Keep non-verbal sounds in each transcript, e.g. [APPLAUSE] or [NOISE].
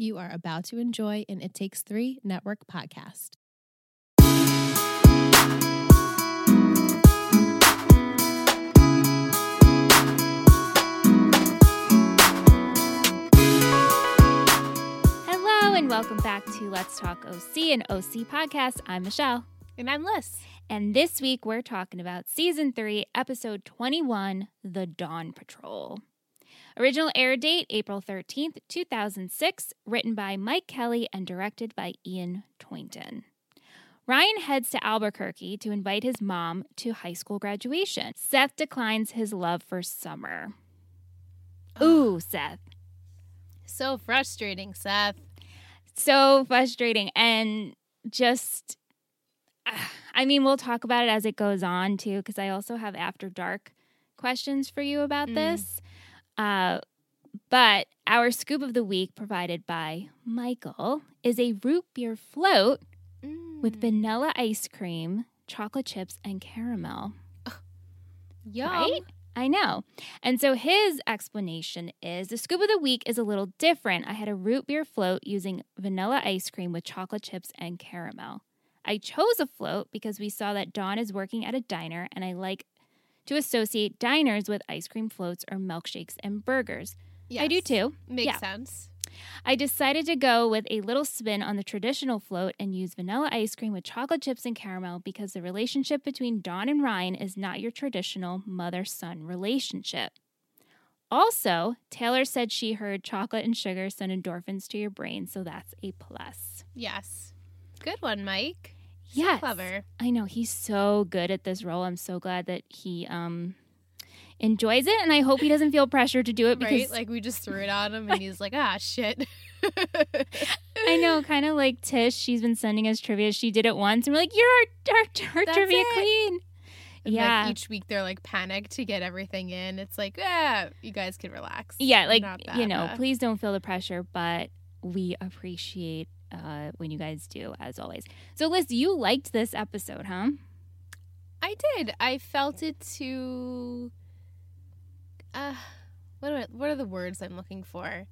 You are about to enjoy an It Takes Three Network podcast. Hello, and welcome back to Let's Talk OC, and OC podcast. I'm Michelle. And I'm Liz. And this week we're talking about season three, episode 21 The Dawn Patrol. Original air date April 13th, 2006, written by Mike Kelly and directed by Ian Toynton. Ryan heads to Albuquerque to invite his mom to high school graduation. Seth declines his love for Summer. Ooh, Seth. So frustrating, Seth. So frustrating. And just, [SIGHS] I mean, we'll talk about it as it goes on too, because I also have after dark questions for you about Mm. this. Uh, but our scoop of the week, provided by Michael, is a root beer float Mm. with vanilla ice cream, chocolate chips, and caramel. Yum. Right? I know. And so his explanation is the scoop of the week is a little different. I had a root beer float using vanilla ice cream with chocolate chips and caramel. I chose a float because we saw that Dawn is working at a diner and I like to associate diners with ice cream floats or milkshakes and burgers. I do too. Makes Yeah. sense. I decided to go with a little spin on the traditional float and use vanilla ice cream with chocolate chips and caramel because the relationship between Dawn and Ryan is not your traditional mother son relationship. Also, Taylor said she heard chocolate and sugar send endorphins to your brain, so that's a plus. Yes. Good one, Mike. Yes. Clever. I know he's so good at this role. I'm so glad that he um enjoys it and I hope he doesn't feel pressure to do it because Right? Like we just threw it on him and he's like, ah, shit. [LAUGHS] I know, kind of like Tish. She's been sending us trivia. She did it once, and we're like, "You're our, our, our trivia it. queen." And, yeah, Like each week they're like panicked to get everything in. It's like, ah, you guys can relax. yeah. Like you know, please don't feel the pressure, but we appreciate uh, when you guys do, as always. So, Liz, you liked this episode, huh? I did. I felt it to. Uh, what are what are the words I'm looking for?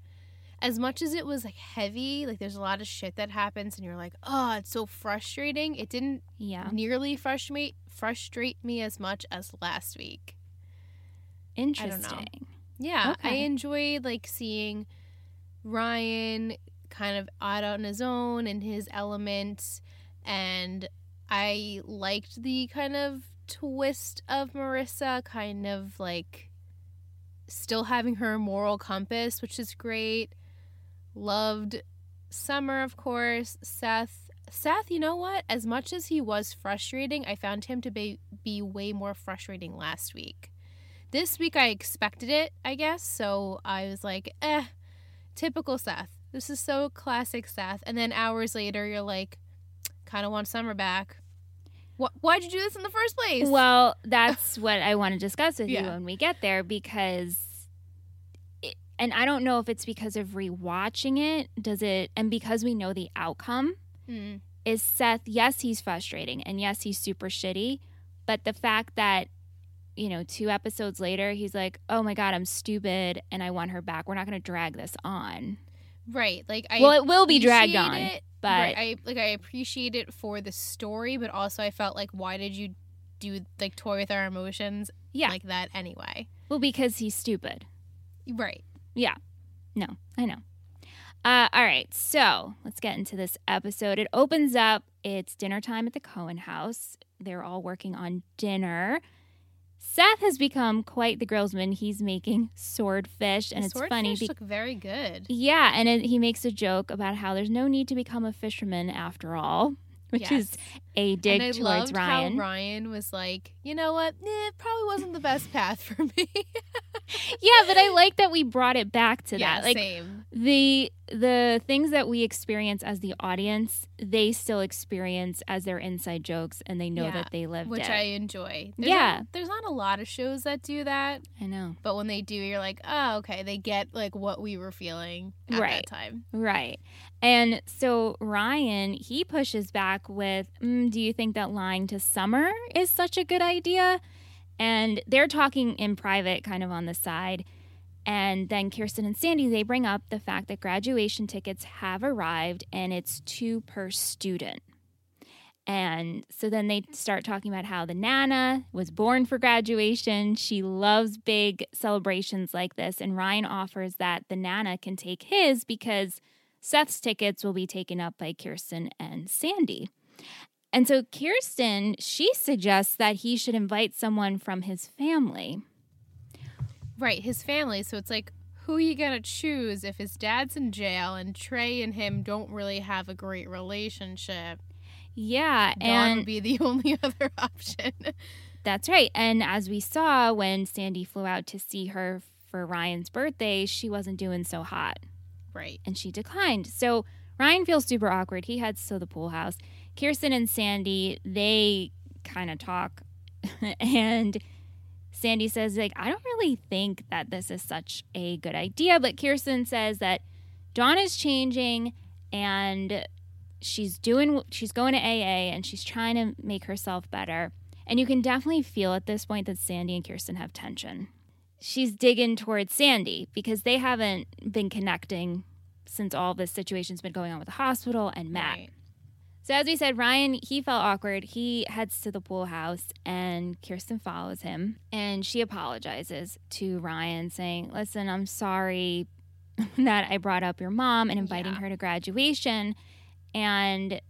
As much as it was like heavy, like there's a lot of shit that happens, and you're like, oh, it's so frustrating. It didn't Yeah, nearly frustrate frustrate me as much as last week. interesting. Yeah, I enjoyed like seeing Ryan kind of out on his own in his element, and I liked the kind of twist of Marissa, kind of like still having her moral compass, which is great. Loved Summer, of course. Seth. Seth, you know what? As much as he was frustrating, I found him to be be way more frustrating last week. This week I expected it, I guess. So I was like, eh, typical Seth. This is so classic Seth. And then hours later, you're like, kind of want Summer back. Wh- why'd you do this in the first place? Well, [LAUGHS] that's what I want to discuss with you when we get there because. It, and I don't know if it's because of rewatching it. Does it? And because we know the outcome, Mm. is Seth, yes, he's frustrating and yes, he's super shitty, but the fact that you know, two episodes later, he's like, "Oh my god, I'm stupid and I want her back. We're not going to drag this on." Right. Like I well, it will be dragged on, it, but right, I like I appreciate it for the story, but also I felt like why did you do like toy with our emotions yeah, like that anyway? well, because he's stupid. Right. Yeah. No, I know. Uh, all right, so let's get into this episode. It opens up. It's dinner time at the Cohen house. They're all working on dinner. Seth has become quite the grillsman. He's making swordfish, and The it's swordfish funny. be- look very good. yeah, and it, he makes a joke about how there's no need to become a fisherman after all, which is a dig and I towards Ryan. Ryan was like, you know what? Eh, it probably wasn't the best path for me. [LAUGHS] yeah, but I like that we brought it back to yeah, that. Like same. the the things that we experience as the audience, they still experience as their inside jokes, and they know Yeah, that they lived Which it. I enjoy. There's Yeah. Not, there's not a lot of shows that do that, I know, but when they do, you're like, oh, okay, they get like what we were feeling at Right. that time. right? And so Ryan he pushes back with, mm, "Do you think that lying to Summer is such a good idea?" And they're talking in private, kind of on the side. And then Kirsten and Sandy, they bring up the fact that graduation tickets have arrived and it's two per student. And so then they start talking about how the Nana was born for graduation. She loves big celebrations like this. And Ryan offers that the Nana can take his because Seth's tickets will be taken up by Kirsten and Sandy. And so Kirsten, she suggests that he should invite someone from his family. Right, his family. So it's like, who are you gonna choose if his dad's in jail and Trey and him don't really have a great relationship? Yeah, Dawn and would be the [LAUGHS] only other option. That's right. And as we saw when Sandy flew out to see her for Ryan's birthday, she wasn't doing so hot right. and she declined. So Ryan feels super awkward. He heads to the pool house. Kirsten and Sandy, they kind of talk. [LAUGHS] and Sandy says, like, I don't really think that this is such a good idea. But Kirsten says that Dawn is changing and she's doing she's going to AA and she's trying to make herself better. And you can definitely feel at this point that Sandy and Kirsten have tension. She's digging towards Sandy because they haven't been connecting since all this situation's been going on with the hospital and Matt. Right. So as we said, Ryan he felt awkward. He heads to the pool house and Kirsten follows him and she apologizes to Ryan saying, "Listen, I'm sorry [LAUGHS] that I brought up your mom and inviting Yeah. her to graduation." And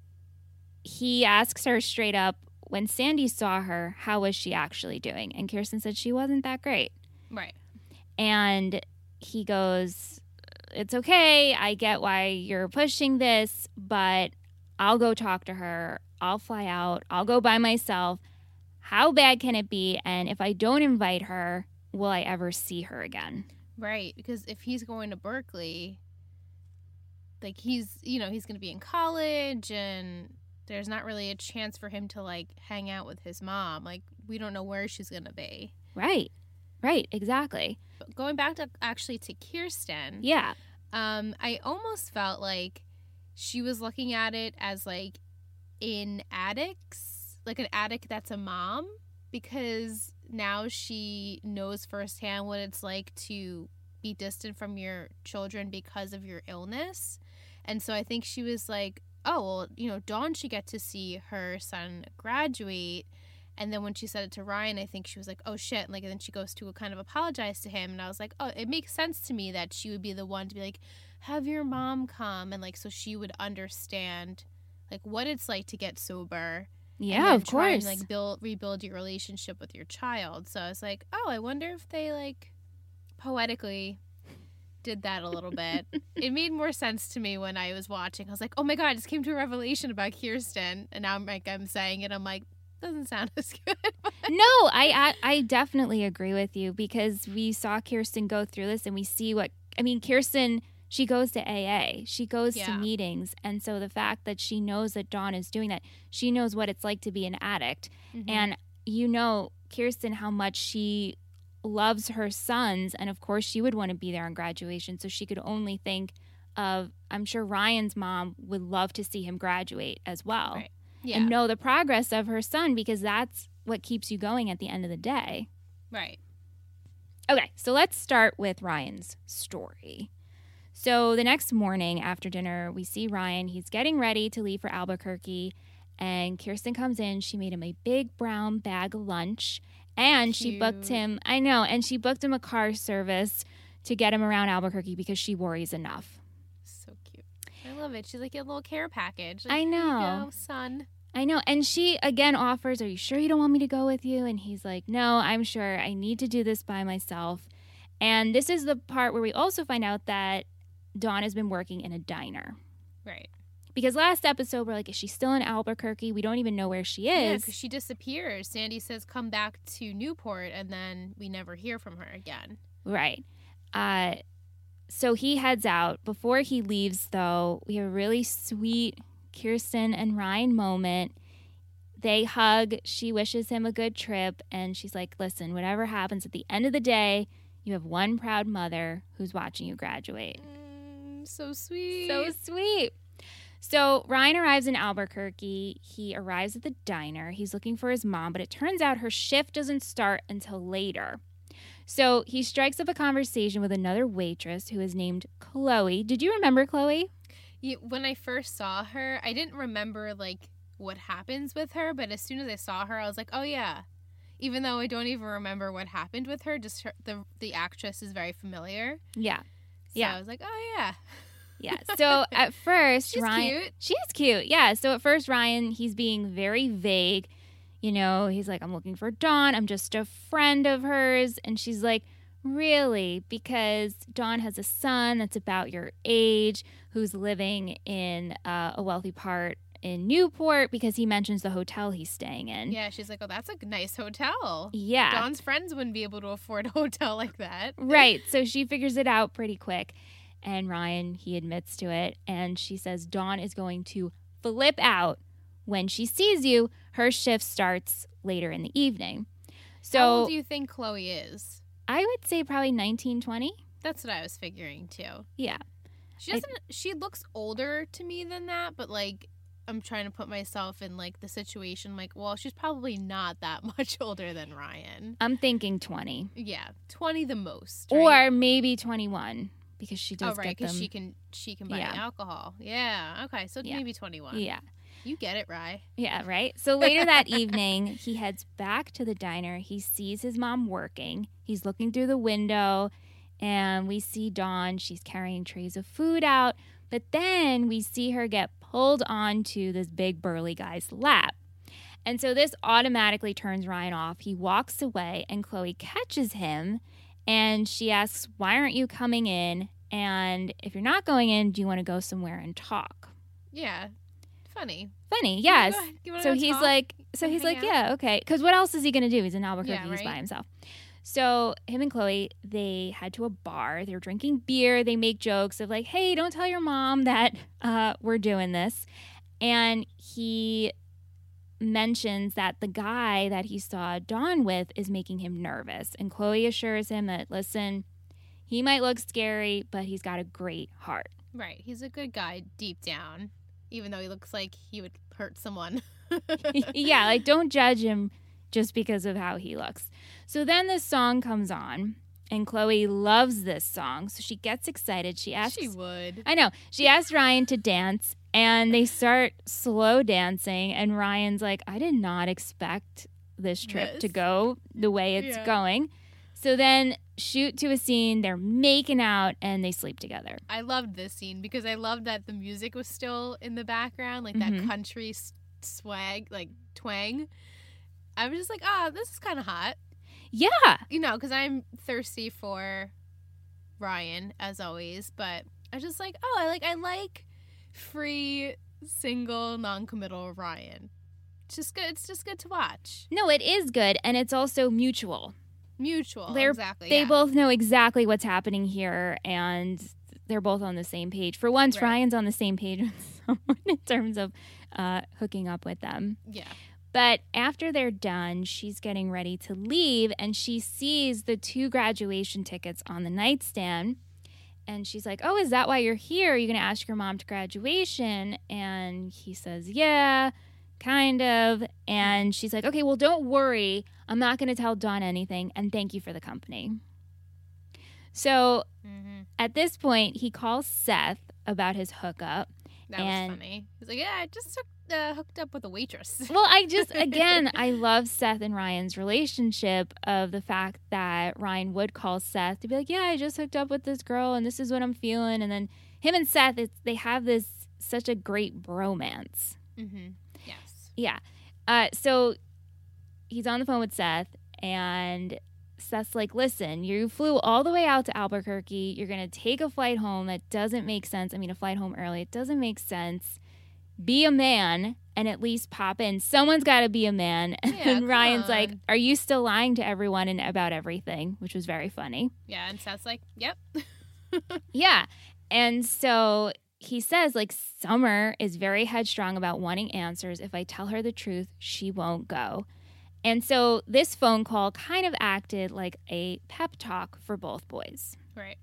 he asks her straight up, when Sandy saw her, how was she actually doing? And Kirsten said she wasn't that great. Right. And he goes, It's okay. I get why you're pushing this, but I'll go talk to her. I'll fly out. I'll go by myself. How bad can it be? And if I don't invite her, will I ever see her again? Right. Because if he's going to Berkeley, like he's, you know, he's going to be in college and there's not really a chance for him to like hang out with his mom. Like we don't know where she's going to be. Right. Right. Exactly. Going back to actually to Kirsten, Yeah. um, I almost felt like she was looking at it as like in addicts, like an addict that's a mom, because now she knows firsthand what it's like to be distant from your children because of your illness. And so I think she was like, oh, well, you know, Dawn should get to see her son graduate. And then when she said it to Ryan, I think she was like, oh shit. And like, and then she goes to kind of apologize to him. And I was like, oh, it makes sense to me that she would be the one to be like, have your mom come. And like, so she would understand like what it's like to get sober. Yeah, of try and, course. like build, rebuild your relationship with your child. So I was like, oh, I wonder if they like poetically did that a little bit. [LAUGHS] it made more sense to me when I was watching. I was like, oh my god, I just came to a revelation about Kirsten, and now I'm like I'm saying it. I'm like, doesn't sound [LAUGHS] as good. no, I, I I definitely agree with you because we saw Kirsten go through this and we see what I mean. Kirsten, she goes to AA, she goes to meetings, and so the fact that she knows that Dawn is doing that, she knows what it's like to be an addict, Mm-hmm. and you know Kirsten how much she loves her sons, and of course she would want to be there on graduation, so she could only think of. I'm sure Ryan's mom would love to see him graduate as well Right. Yeah, and know the progress of her son because that's what keeps you going at the end of the day. right. Okay, so let's start with Ryan's story. So the next morning after dinner, we see Ryan. He's getting ready to leave for Albuquerque, and Kirsten comes in. She made him a big brown bag of lunch, and she booked him. I know, and she booked him a car service to get him around Albuquerque because she worries enough. So cute. I love it. She's like a little care package. Like, I "Here you know. go, son. I know. And she again offers, Are you sure you don't want me to go with you? And he's like, No, I'm sure. I need to do this by myself. And this is the part where we also find out that Dawn has been working in a diner. Right. Because last episode, we're like, Is she still in Albuquerque? We don't even know where she is. Yeah, because she disappears. Sandy says, "Come back to Newport," and then we never hear from her again. Right. Uh, so he heads out. Before he leaves, though, we have a really sweet Kirsten and Ryan moment. They hug. She wishes him a good trip. And she's like, listen, whatever happens at the end of the day, you have one proud mother who's watching you graduate. Mm, so sweet. So sweet. So Ryan arrives in Albuquerque. He arrives at the diner. He's looking for his mom, but it turns out her shift doesn't start until later. So he strikes up a conversation with another waitress who is named Chloe. Did you remember Chloe? Yeah, when I first saw her, I didn't remember like what happens with her, but as soon as I saw her, I was like, "Oh yeah." Even though I don't even remember what happened with her, just her, the the actress is very familiar. Yeah. So Yeah. I was like, "Oh yeah." Yeah. So at [LAUGHS] first, She's Ryan. cute. She is cute. Yeah. So at first, Ryan, he's being very vague. You know, he's like, I'm looking for Dawn. I'm just a friend of hers. And she's like, Really? Because Dawn has a son that's about your age who's living in uh, a wealthy part in Newport because he mentions the hotel he's staying in. Yeah, she's like, "Oh, that's a nice hotel." Yeah. Dawn's friends wouldn't be able to afford a [LAUGHS] hotel like that. [LAUGHS] Right. So she figures it out pretty quick. And Ryan, he admits to it. And she says Dawn is going to flip out when she sees you. Her shift starts later in the evening. So, How old do you think Chloe is? I would say probably 1920. That's what I was figuring too. Yeah. She doesn't. she looks older to me than that, but like. I'm trying to put myself in like the situation like well she's probably not that [LAUGHS] much older than Ryan. I'm thinking 20. Yeah, 20 the most. right? Or maybe 21 because she oh, does oh right, cuz she can she can buy Yeah. alcohol. Yeah, okay. So Yeah. maybe 21. yeah. You get it, Rye. Yeah, right. So later that evening, [LAUGHS] he heads back to the diner. He sees his mom working. He's looking through the window, and we see Dawn. She's carrying trays of food out, but then we see her get pulled onto this big burly guy's lap. And so this automatically turns Ryan off. He walks away, and Chloe catches him, and she asks, Why aren't you coming in? And if you're not going in, do you want to go somewhere and talk? Yeah. Funny. Funny, yes. You wanna go- you wanna So he's talk? like, so he's hang like, out? yeah, okay. Because what else is he gonna do? He's in Albuquerque. Yeah, He's by himself. So him and Chloe, they head to a bar. They're drinking beer. They make jokes of like, hey, don't tell your mom that uh, we're doing this. And he mentions that the guy that he saw Dawn with is making him nervous. And Chloe assures him that, listen, he might look scary, but he's got a great heart. Right. He's a good guy deep down, even though he looks like he would hurt someone. [LAUGHS] yeah, like don't judge him just because of how he looks. So then this song comes on, and Chloe loves this song. So she gets excited. She asks, she would. I know, she asks Ryan to dance, and they start slow dancing. And Ryan's like, I did not expect this trip to go the way it's Yeah. going. So then, shoot to a scene, they're making out, and they sleep together. I loved this scene because I loved that the music was still in the background, like that country swag, like twang. I was just like, ah, this is kind of hot. Yeah. You know, because I'm thirsty for Ryan as always, but I was just like, oh, I like, I like free, single, non-committal Ryan. It's just good. It's just good to watch. No, it is good, and it's also mutual. Mutual. They're- exactly. they yeah. both know exactly what's happening here and they're both on the same page for once Right. ryan's on the same page with [LAUGHS] someone in terms of uh, hooking up with them Yeah. but after they're done she's getting ready to leave and she sees the two graduation tickets on the nightstand and she's like oh is that why you're here are you going to ask your mom to graduation and he says yeah kind of and she's like okay well don't worry i'm not going to tell dawn anything and thank you for the company so hmm at this point, he calls Seth about his hookup. That And- was funny. He's like, yeah, I just hooked, uh, hooked up with a waitress. [LAUGHS] Well, I just, again, [LAUGHS] I love Seth and Ryan's relationship of the fact that Ryan would call Seth to be like, yeah, I just hooked up with this girl and this is what I'm feeling. And then him and Seth, it's, they have this such a great bromance. mm-hmm. Yeah. Uh, so he's on the phone with Seth, and Seth's like, listen, you flew all the way out to Albuquerque. You're going to take a flight home. That doesn't make sense. I mean, a flight home early. It doesn't make sense. Be a man and at least pop in. Someone's got to be a man. [LAUGHS] Yeah, and Ryan's like, are you still lying to everyone and about everything? Which was very funny. Yeah, and Seth's like, yep. [LAUGHS] Yeah. And so he says, like, Summer is very headstrong about wanting answers. If I tell her the truth, she won't go. And so this phone call kind of acted like a pep talk for both boys. Right.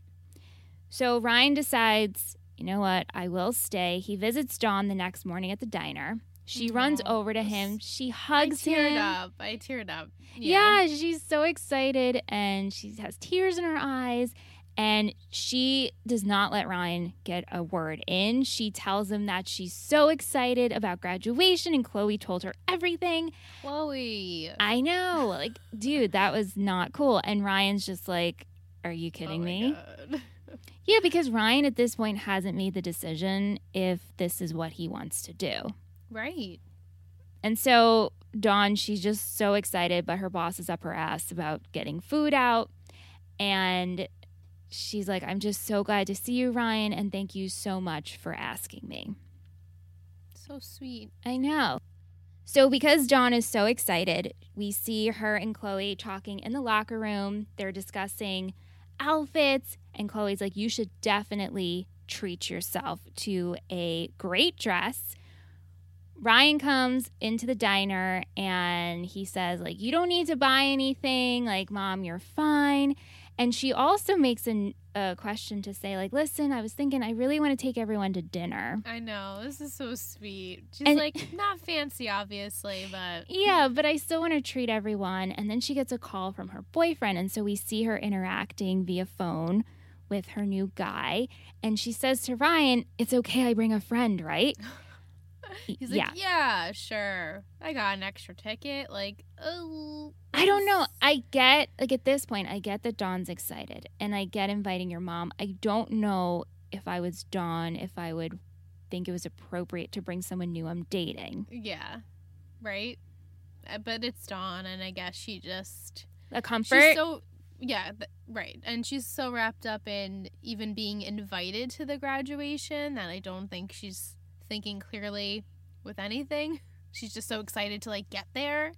So Ryan decides, you know what, I will stay. He visits Dawn the next morning at the diner. She runs over to him. She hugs I teared him. up. I teared up. Yeah. she's so excited and she has tears in her eyes. And she does not let Ryan get a word in. She tells him that she's so excited about graduation and Chloe told her everything. Chloe. I know. Like, dude, that was not cool. And Ryan's just like, Are you kidding Oh me? God. [LAUGHS] Yeah, because Ryan at this point hasn't made the decision if this is what he wants to do. Right. And so Dawn, she's just so excited, but her boss is up her ass about getting food out. And she's like, I'm just so glad to see you, Ryan, and thank you so much for asking me. So sweet. I know. So, because Dawn is so excited, we see her and Chloe talking in the locker room. They're discussing outfits, and Chloe's like, You should definitely treat yourself to a great dress. Ryan comes into the diner and he says, like, you don't need to buy anything. Like, mom, you're fine. And she also makes an, a question to say, like, listen, I was thinking I really want to take everyone to dinner. I know. This is so sweet. She's And- like not fancy, obviously, but [LAUGHS] Yeah, but I still want to treat everyone. And then she gets a call from her boyfriend. And so we see her interacting via phone with her new guy. And she says to Ryan, It's okay, I bring a friend, right? [LAUGHS] he's yeah. like, yeah, sure. I got an extra ticket. Like, oh. I don't know. I get, like, at this point, I get that Dawn's excited and I get inviting your mom. I don't know if I was Dawn, if I would think it was appropriate to bring someone new I'm dating. Yeah. Right. Uh, But it's Dawn, and I guess she just A comfort. she's so yeah th- right, and she's so wrapped up in even being invited to the graduation that I don't think she's thinking clearly with anything. [LAUGHS] She's just so excited to like get there.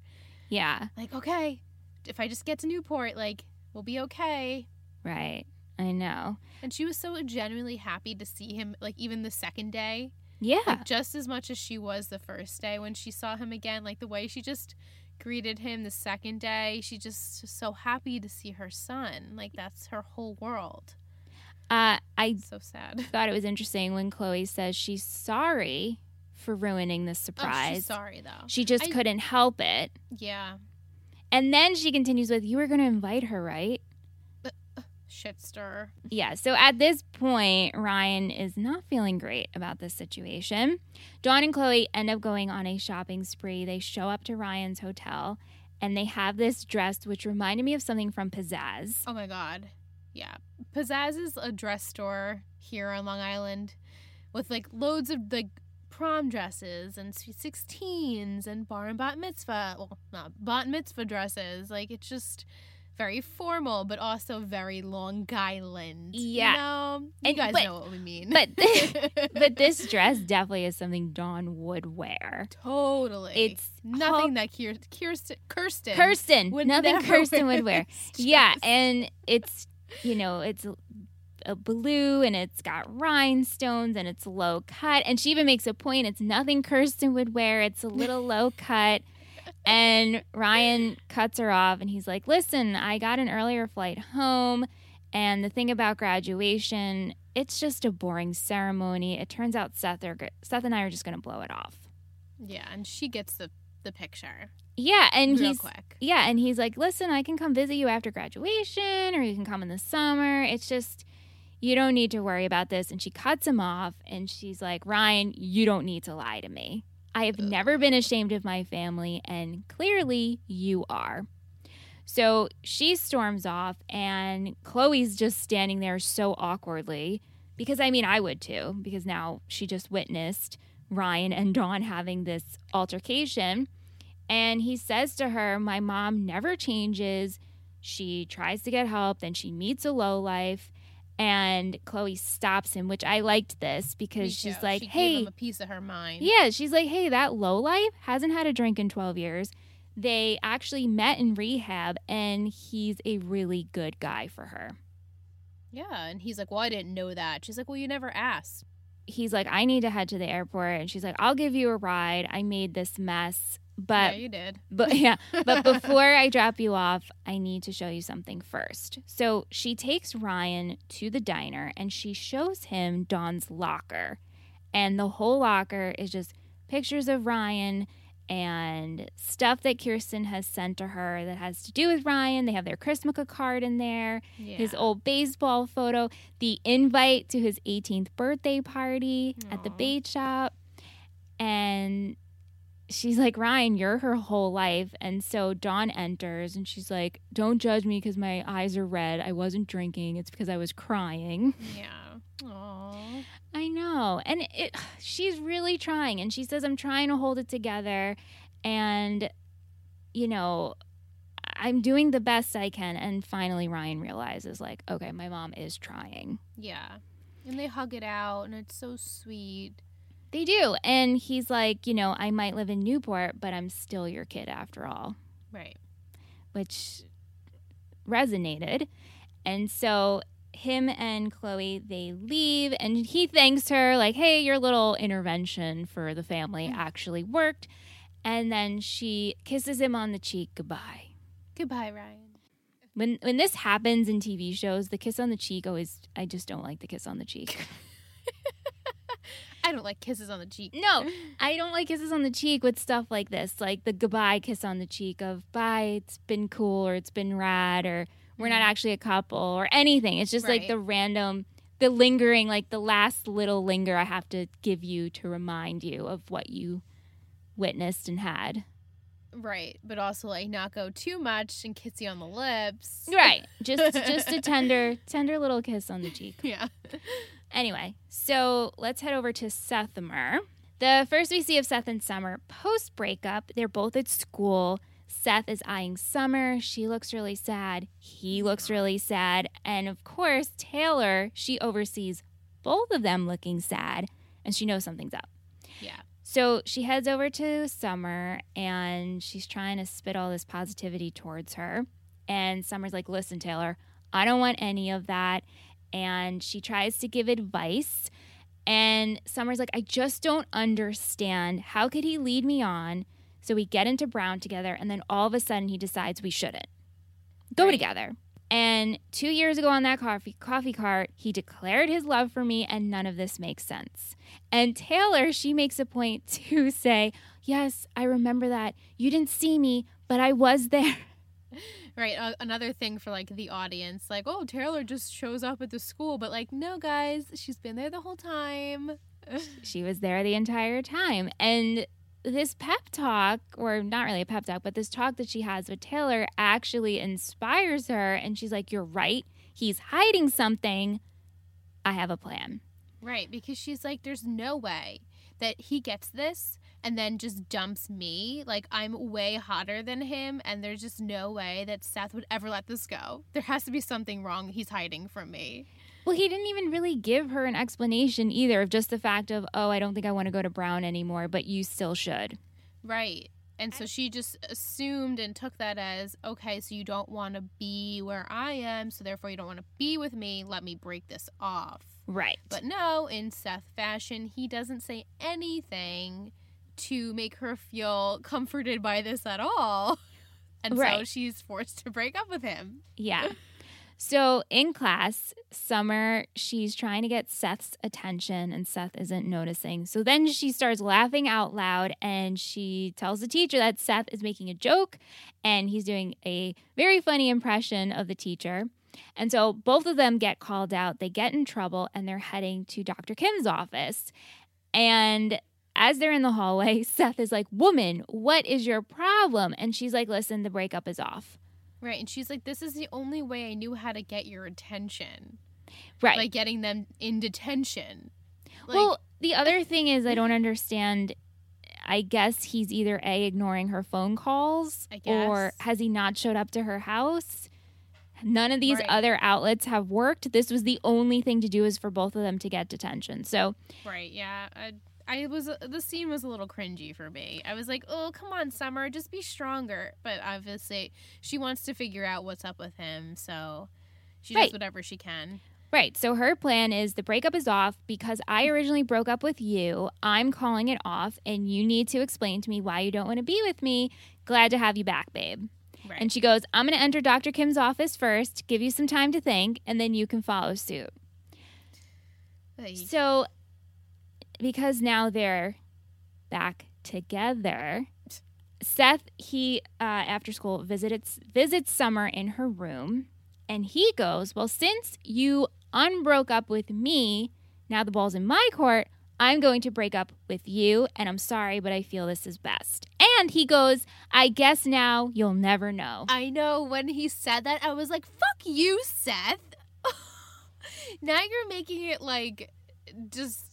yeah, Like, okay, if I just get to Newport, like we'll be okay. right. I know. And she was so genuinely happy to see him, like even the second day. Yeah. like just as much as she was the first day when she saw him again like the way she just greeted him the second day she just was so happy to see her son like that's her whole world Uh, I so sad [LAUGHS] thought it was interesting when Chloe says she's sorry for ruining the oh, surprise. she's sorry though She just I- couldn't help it. yeah And then she continues with, You were going to invite her, right? shit stir Yeah. So at this point, Ryan is not feeling great about this situation. Dawn and Chloe end up going on a shopping spree. They show up to Ryan's hotel and they have this dress, which reminded me of something from Pizzazz. oh my god yeah pizzazz is a dress store here on long island with like loads of like prom dresses and sweet 16s and bar and bat mitzvah well not bat mitzvah dresses. Like it's just very formal but also very long island Yeah. you know? You And- guys but- know what we mean. but- [LAUGHS] But this dress definitely is something Dawn would wear. totally. It's nothing that Kirsten Kirsten Kirsten, would nothing Kirsten would wear. [LAUGHS] Yeah, and it's you know it's a blue and it's got rhinestones and it's low cut. And she even makes a point. It's nothing Kirsten would wear. It's a little [LAUGHS] low cut. And Ryan cuts her off and he's like, "Listen, I got an earlier flight home, and the thing about graduation, it's just a boring ceremony. It turns out Seth are Seth and I are just going to blow it off." yeah and she gets the the picture Yeah, and real he's quick yeah, and he's like, listen, I can come visit you after graduation, or you can come in the summer. It's just, you don't need to worry about this. And she cuts him off, and she's like, Ryan, you don't need to lie to me. I have never been ashamed of my family, and clearly you are. So she storms off, and Chloe's just standing there so awkwardly because I mean, I would too, because now she just witnessed Ryan and Dawn having this altercation. And he says to her, My mom never changes. She tries to get help, then she meets a low life. And Chloe stops him, which I liked this because she's like, she Hey, him a piece of her mind yeah, she's like, hey, that low life hasn't had a drink in 12 years. They actually met in rehab, and he's a really good guy for her. Yeah, and he's like, "Well, I didn't know that." She's like, "Well, you never asked." He's like, I need to head to the airport. And she's like, I'll give you a ride. I made this mess. But yeah, you did. but yeah, but before I drop you off, I need to show you something first. So she takes Ryan to the diner and she shows him Dawn's locker. And the whole locker is just pictures of Ryan and stuff that Kirsten has sent to her that has to do with Ryan. They have their Christmas card in there, Yeah. his old baseball photo, the invite to his 18th birthday party at the bait shop. And she's like, Ryan, you're her whole life. And so Dawn enters and she's like, Don't judge me because my eyes are red. I wasn't drinking. It's because I was crying. Yeah. Aww. I know. And it [SIGHS] she's really trying and she says I'm trying to hold it together and you know I'm doing the best I can and finally Ryan realizes like okay, my mom is trying. Yeah. And they hug it out, and it's so sweet. They do. And he's like, you know, I might live in Newport, but I'm still your kid after all, Right. which resonated. And so him and Chloe they leave and he thanks her like, "Hey, your little intervention for the family mm. actually worked." And then she kisses him on the cheek goodbye. Goodbye, Ryan. When when this happens in TV shows, the kiss on the cheek always I just don't like the kiss on the cheek. [LAUGHS] I don't like kisses on the cheek. No, [LAUGHS] I don't like kisses on the cheek with stuff like this, like the goodbye kiss on the cheek of bye, it's been cool or it's been rad or we're not mm. actually a couple or anything. It's just like the random, the lingering, like the last little linger I have to give you to remind you of what you witnessed and had. Right. But also, like, not go too much and kiss you on the lips. Right. Just just a [LAUGHS] tender, tender little kiss on the cheek. Yeah. Anyway, so let's head over to Sethimer. The first we see of Seth and Summer post breakup, they're both at school. Seth is eyeing Summer. She looks really sad. He looks really sad. And of course, Taylor, she oversees both of them looking sad and she knows something's up. Yeah. So she heads over to Summer and she's trying to spit all this positivity towards her. And Summer's like, listen, Taylor, I don't want any of that. And she tries to give advice. And Summer's like, I just don't understand. How could he lead me on? So we get into Brown together, and then all of a sudden he decides we shouldn't go Right. together. And two years ago on that coffee coffee cart, he declared his love for me, and none of this makes sense. And Taylor, she makes a point [LAUGHS] to say, Yes, I remember that. You didn't see me, but I was there. [LAUGHS] Right. Uh, another thing for like the audience, like, oh, Taylor just shows up at the school, but like, no, guys, she's been there the whole time. [LAUGHS] she was there the entire time. And this pep talk, or not really a pep talk, but this talk that she has with Taylor actually inspires her. And she's like, You're right. He's hiding something. I have a plan. Right, because she's like, there's no way that he gets this and then just dumps me. Like, I'm way hotter than him, and there's just no way that Seth would ever let this go. There has to be something wrong he's hiding from me. Well, he didn't even really give her an explanation either of just the fact of, oh, I don't think I want to go to Brown anymore, but you still should. Right. And so she just assumed and took that as okay, so you don't want to be where I am, so therefore you don't want to be with me. Let me break this off. Right. But no, in Seth fashion, he doesn't say anything to make her feel comforted by this at all. [LAUGHS] And so she's forced to break up with him. Yeah. So in class, Summer, she's trying to get Seth's attention and Seth isn't noticing. So then she starts laughing out loud and she tells the teacher that Seth is making a joke and he's doing a very funny impression of the teacher. And so both of them get called out, they get in trouble, and they're heading to Dr. Kim's office. And as they're in the hallway, [LAUGHS] Seth is like, Woman, what is your problem? And she's like, Listen, the breakup is off. Right. And she's like, This is the only way I knew how to get your attention. Right. Like getting them in detention. Like, well, the other thing is, I don't mm-hmm. understand. I guess he's either A, ignoring her phone calls, I or has he not showed up to her house? None of these Right. other outlets have worked. This was the only thing to do is for both of them to get detention. So, right. Yeah. I, I was, uh, the scene was a little cringy for me. I was like, oh, come on, Summer, just be stronger. But obviously, she wants to figure out what's up with him. So she Right. does whatever she can. right. So her plan is the breakup is off because I originally broke up with you. I'm calling it off, and you need to explain to me why you don't want to be with me. Glad to have you back, babe. Right. And she goes, I'm going to enter Dr. Kim's office first, give you some time to think, and then you can follow suit. So, because now they're back together. Seth, he uh, after school visits visits Summer in her room, and he goes, "Well, since you unbroke up with me, now the ball's in my court. I'm going to break up with you, and I'm sorry, but I feel this is best." And he goes, "I guess now you'll never know." I know when he said that, I was like, fuck you, Seth. [LAUGHS] now you're making it like just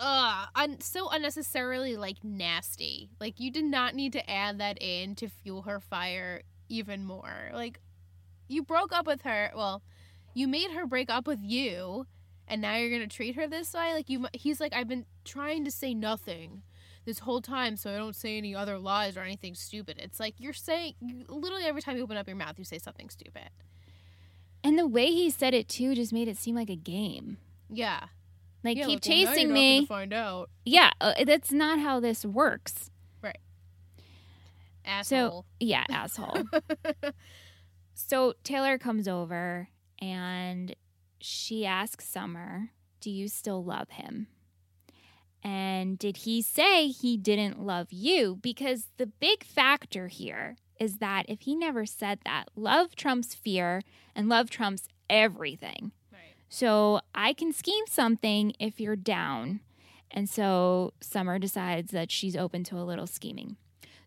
uh un- so unnecessarily like nasty. Like you did not need to add that in to fuel her fire even more. Like you broke up with her. Well, you made her break up with you and now you're going to treat her this way? Like you he's like I've been trying to say nothing this whole time so I don't say any other lies or anything stupid. It's like you're saying literally every time you open up your mouth you say something stupid. And the way he said it too just made it seem like a game. Yeah. Like yeah, keep like, chasing me. find out. Yeah, uh, that's not how this works. Right. Asshole. Yeah, [LAUGHS] asshole. so Taylor comes over and she asks Summer, "Do you still love him?" And did he say he didn't love you? Because the big factor here is that if he never said that, love trumps fear and love trumps everything. So I can scheme something if you're down. And so Summer decides that she's open to a little scheming.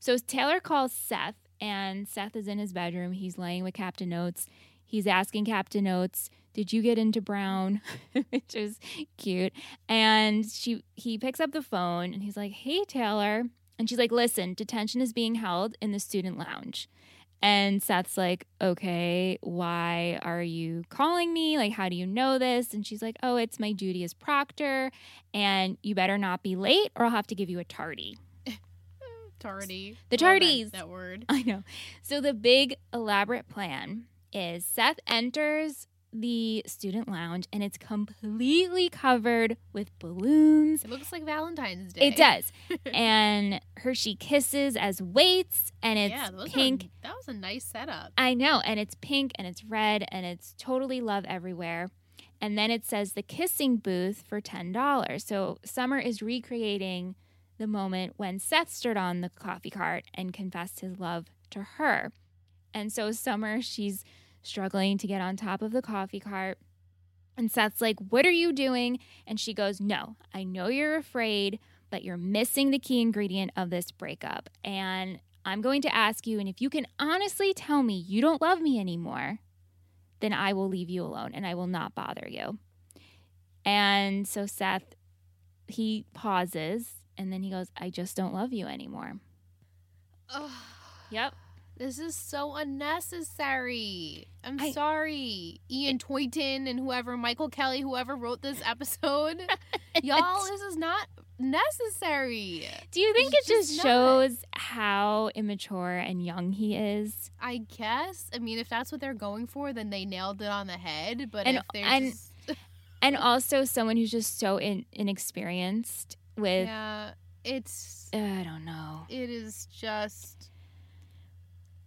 So Taylor calls Seth, and Seth is in his bedroom. He's laying with Captain Oates. He's asking Captain Oates, "Did you get into Brown?" [LAUGHS] Which is cute. And she he picks up the phone and he's like, "Hey Taylor," and she's like, "Listen, detention is being held in the student lounge." And Seth's like, okay, why are you calling me? Like, how do you know this? And she's like, oh, it's my duty as proctor, and you better not be late or I'll have to give you a tardy. [LAUGHS] Tardy. The Love that- tardies. That, word. [LAUGHS] I know. So the big elaborate plan is Seth enters the student lounge and it's completely covered with balloons. It looks like Valentine's Day. It does. [LAUGHS] and Hershey kisses as weights and it's yeah, pink. Are, that was a nice setup. I know, and it's pink and it's red and it's totally love everywhere. And then it says the kissing booth for $10. So Summer is recreating the moment when Seth stood on the coffee cart and confessed his love to her. And so Summer, she's struggling to get on top of the coffee cart. And Seth's like, What are you doing? And she goes, No, I know you're afraid, but you're missing the key ingredient of this breakup. And I'm going to ask you, and if you can honestly tell me you don't love me anymore, then I will leave you alone and I will not bother you. And so Seth, he pauses and then he goes, I just don't love you anymore. Ugh, Yep. This is so unnecessary. I'm I- sorry, Ian Toynton and whoever, Michael Kelly, whoever wrote this [LAUGHS] episode. Y'all, this is not necessary. Do you think It's it just just shows how immature and young he is? I guess. I mean, if that's what they're going for, then they nailed it on the head. But And- if they're and- just, [LAUGHS] And also someone who's just so in, inexperienced with, yeah, it's I don't know. it is just.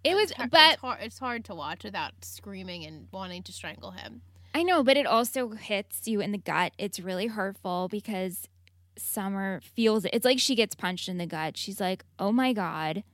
It was, it's but it's hard, it's hard to watch without screaming and wanting to strangle him. I know, but it also hits you in the gut. It's really hurtful because Summer feels it. It's like she gets punched in the gut. She's like, oh my God.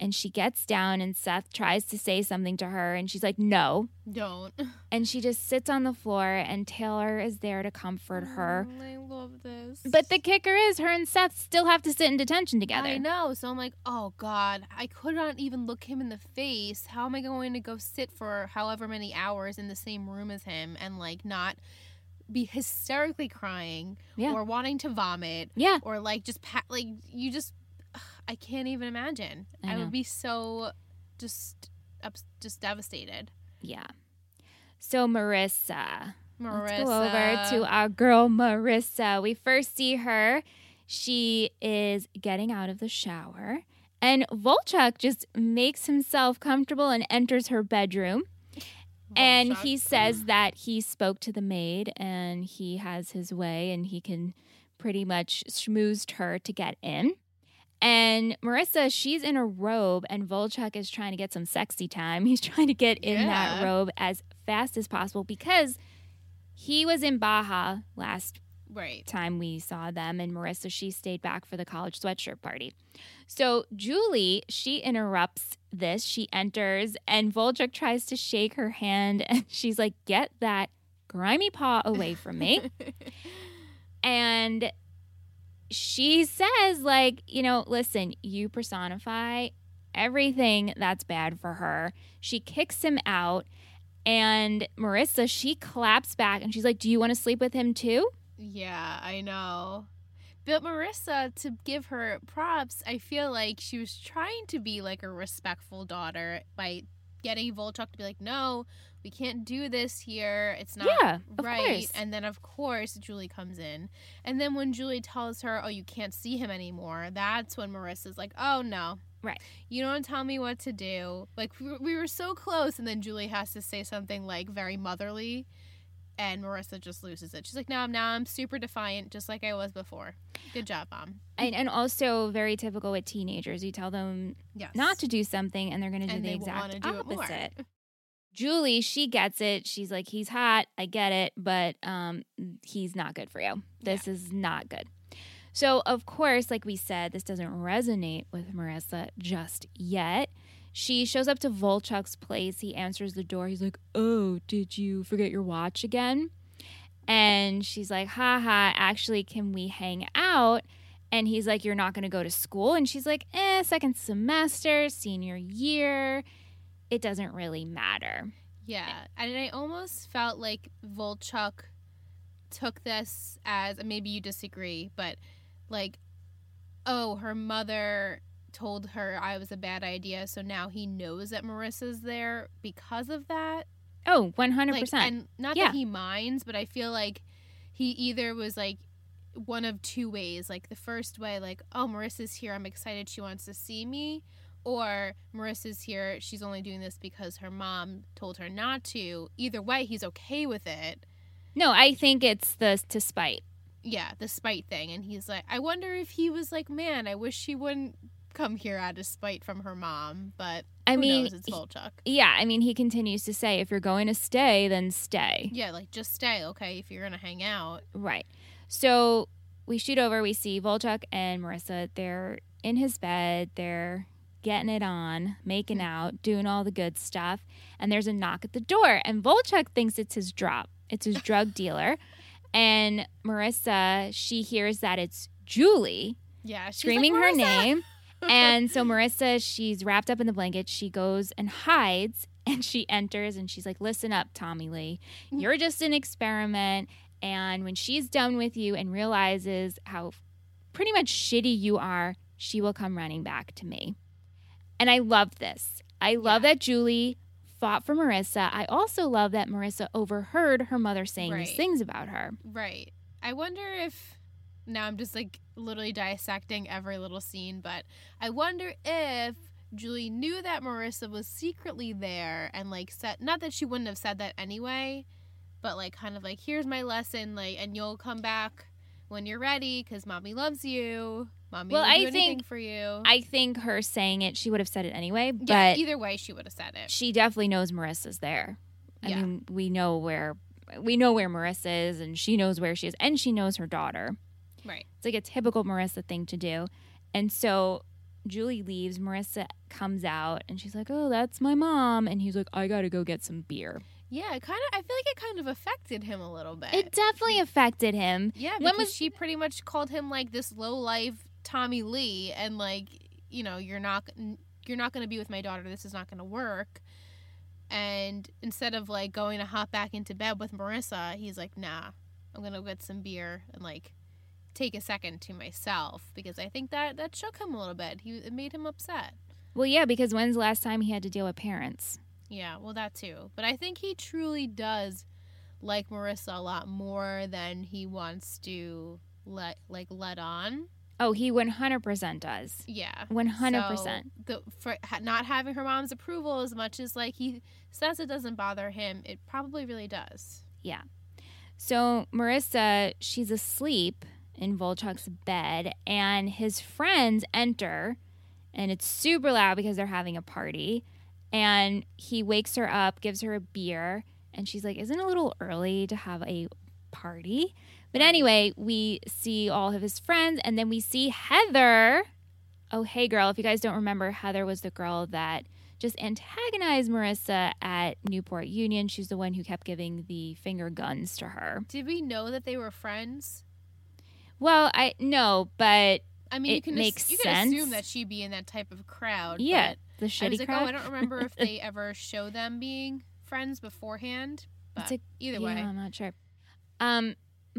And she gets down, and Seth tries to say something to her, and she's like, no. Don't. [LAUGHS] And she just sits on the floor, and Taylor is there to comfort her. Mm, I love this. But the kicker is, her and Seth still have to sit in detention together. I know. So I'm like, oh God, I could not even look him in the face. How am I going to go sit for however many hours in the same room as him and like not be hysterically crying Yeah. or wanting to vomit Yeah. or like just pa- like you just I can't even imagine. I I, would be so just just devastated. Yeah. So, Marissa. Marissa. Let's go over to our girl Marissa. We first see her. She is getting out of the shower, and Volchok just makes himself comfortable and enters her bedroom. And he says that he spoke to the maid and he has his way and he can pretty much schmoozed her to get in. And Marissa, she's in a robe, and Volchok is trying to get some sexy time. [LAUGHS] He's trying to get in that robe as fast as possible because he was in Baja last Right. time we saw them. And Marissa, she stayed back for the college sweatshirt party. So Julie, she interrupts this. She enters, and Volchok tries to shake her hand, [LAUGHS] and she's like, Get that grimy paw away from me. [LAUGHS] and she says, like, you know, listen, you personify everything that's bad for her. She kicks him out. And Marissa, she claps back and she's like, Do you want to sleep with him too? Yeah, I know. But Marissa, to give her props, I feel like she was trying to be like a respectful daughter by getting Volchok to be like, no, we can't do this here. It's not Yeah, right. And then, of course, Julie comes in. And then when Julie tells her, oh, you can't see him anymore, that's when Marissa's like, oh, no. Right. You don't tell me what to do. Like, we we were so close. And then Julie has to say something like very motherly. And Marissa just loses it. She's like, no, now I'm super defiant, just like I was before. Good job, mom. And, and also very typical with teenagers. You tell them Yes. not to do something and they're going to do And the exact wanna it more. opposite. Julie, she gets it. She's like, he's hot. I get it, but um, he's not good for you. This is not good. So, of course, like we said, this doesn't resonate with Marissa just yet. She shows up to Volchok's place. He answers the door. He's like, Oh, did you forget your watch again? And she's like, Haha, actually, can we hang out? And he's like, You're not going to go to school? And she's like, Eh, second semester, senior year. It doesn't really matter. Yeah, and I almost felt like Volchok took this as maybe you disagree, but like, oh, her mother told her I was a bad idea, so now he knows that Marissa's there because of that. Oh, 100%. Like, and not Yeah. that he minds, but I feel like he either was like one of two ways. Like the first way, like, oh, Marissa's here, I'm excited, she wants to see me. Or Marissa's here, she's only doing this because her mom told her not to. Either way, he's okay with it. no, I think it's the to spite. Yeah, the spite thing. And he's like, I wonder if he was like, man, I wish she wouldn't come here out of spite from her mom. But I mean, knows? It's Volchok. yeah, I mean, he continues to say, if you're going to stay, then stay. Yeah, like just stay, okay, if you're gonna hang out. Right. So we shoot over, we see Volchok and Marissa. They're in his bed, they're getting it on, making mm-hmm. out, doing all the good stuff. And there's a knock at the door, and Volchok thinks it's his drop, it's his [LAUGHS] drug dealer. And Marissa, she hears that it's Julie Yeah, she's screaming like, her name. [LAUGHS] and so Marissa, she's wrapped up in the blanket. She goes and hides [LAUGHS] and she enters and she's like, Listen up, Tommy Lee. Mm-hmm. You're just an experiment. And when she's done with you and realizes how pretty much shitty you are, she will come running back to me. And I love this. I love that Julie fought for Marissa. I also love that Marissa overheard her mother saying these things about her. Right. I wonder if now I'm just like literally dissecting every little scene, but I wonder if Julie knew that Marissa was secretly there and like said not that she wouldn't have said that anyway, but like kind of like here's my lesson like and you'll come back when you're ready cuz mommy loves you. Mommy Well, I think- for you. I think her saying it, she would have said it anyway, but yeah, either way she would have said it. she definitely knows Marissa's there. I Yeah. mean, we know where we know where Marissa is, and she knows where she is, and she knows her daughter. Right. It's like a typical Marissa thing to do. And so Julie leaves. Marissa comes out, and she's like, "Oh, that's my mom," and he's like, "I gotta go get some beer." Yeah, it kind of I feel like it kind of affected him a little bit. It definitely affected him. Yeah, When was- she pretty much called him like this low life Tommy Lee, and like you know you're not you're not going to be with my daughter. This is not going to work. And instead of like going to hop back into bed with Marissa, he's like, Nah, I'm gonna get some beer and like take a second to myself because I think that that shook him a little bit. He it made him upset. Well, yeah, because when's the last time he had to deal with parents? Yeah, well that too. But I think he truly does like Marissa a lot more than he wants to let like let on. Oh, he 100% does. Yeah. 100%. So the for ha- not having her mom's approval as much as like he says it doesn't bother him, it probably really does. Yeah. So Marissa, she's asleep in Volchok's bed, and his friends enter, and it's super loud because they're having a party. And he wakes her up, gives her a beer, and she's like, "Isn't it a little early to have a party?" But anyway, we see all of his friends, and then we see Heather. Oh, hey, girl. If you guys don't remember, Heather was the girl that just antagonized Marissa at Newport Union. She's the one who kept giving the finger guns to her. Did we know that they were friends? Well, I no, but I mean, It you can makes ass- you can assume that she'd be in that type of crowd. yeah, but the I shitty was like, crowd. oh, I don't remember if [LAUGHS] they ever show them being friends beforehand. But a- either yeah, way, I'm not sure. Um,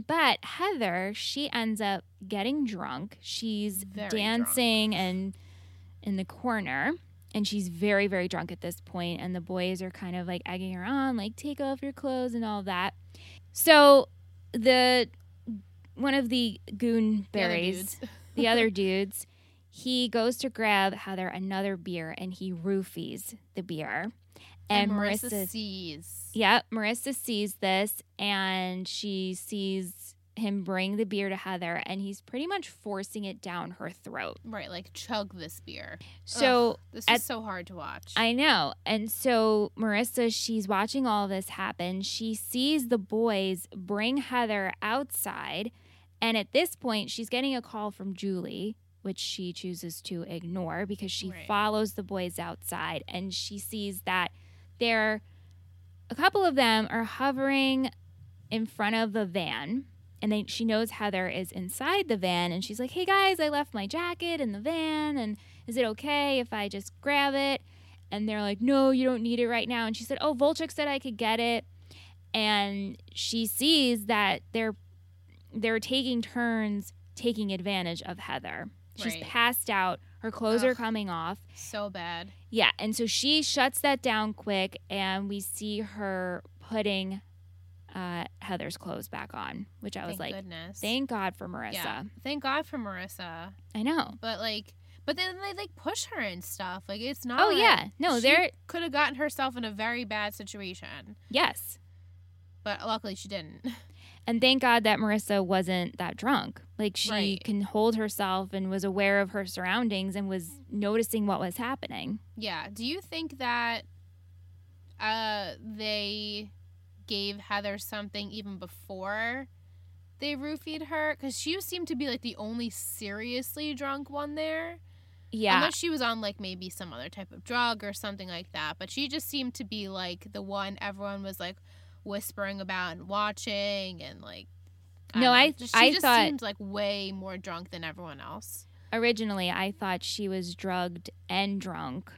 but Heather, she ends up getting drunk. She's Very dancing and in the corner, and she's very, very drunk at this point. And the boys are kind of like egging her on, like take off your clothes and all that. So the one of the goon the berries, dudes. the other [LAUGHS] dudes, he goes to grab Heather another beer, and he roofies the beer. And And, Marissa Marissa sees. Yep, Marissa sees this and she sees him bring the beer to Heather and he's pretty much forcing it down her throat. Right, like chug this beer. So Ugh, this is so hard to watch. I know. And so Marissa, she's watching all this happen. She sees the boys bring Heather outside. And at this point, she's getting a call from Julie, which she chooses to ignore because she Right. follows the boys outside and she sees that they're a couple of them are hovering in front of the van. And they, she knows Heather is inside the van, and she's like, "Hey guys, I left my jacket in the van, and is it okay if I just grab it?" And they're like, "No, you don't need it right now." And she said, "Oh, Volchok said I could get it." And she sees that they're they're taking turns taking advantage of Heather. She's Right. passed out. Her clothes are coming off. so bad. Yeah, and so she shuts that down quick, and we see her putting uh, Heather's clothes back on, which I was Thank like, goodness. "Thank God for Marissa." Yeah. Thank God for Marissa. I know. But like, but then they like push her and stuff. Like it's not. Oh yeah, no, she they're could have gotten herself in a very bad situation, yes, but luckily she didn't. [LAUGHS] and thank God that Marissa wasn't that drunk. Like she Right. can hold herself and was aware of her surroundings and was noticing what was happening. Yeah. Do you think that uh they gave Heather something even before they roofied her? Because she seemed to be like the only seriously drunk one there. Yeah, Unless she was on like maybe some other type of drug or something like that. But she just seemed to be like the one everyone was like whispering about and watching and like No. I- Just- I just thought- seemed like way more drunk than everyone else. originally I thought she was drugged and drunk.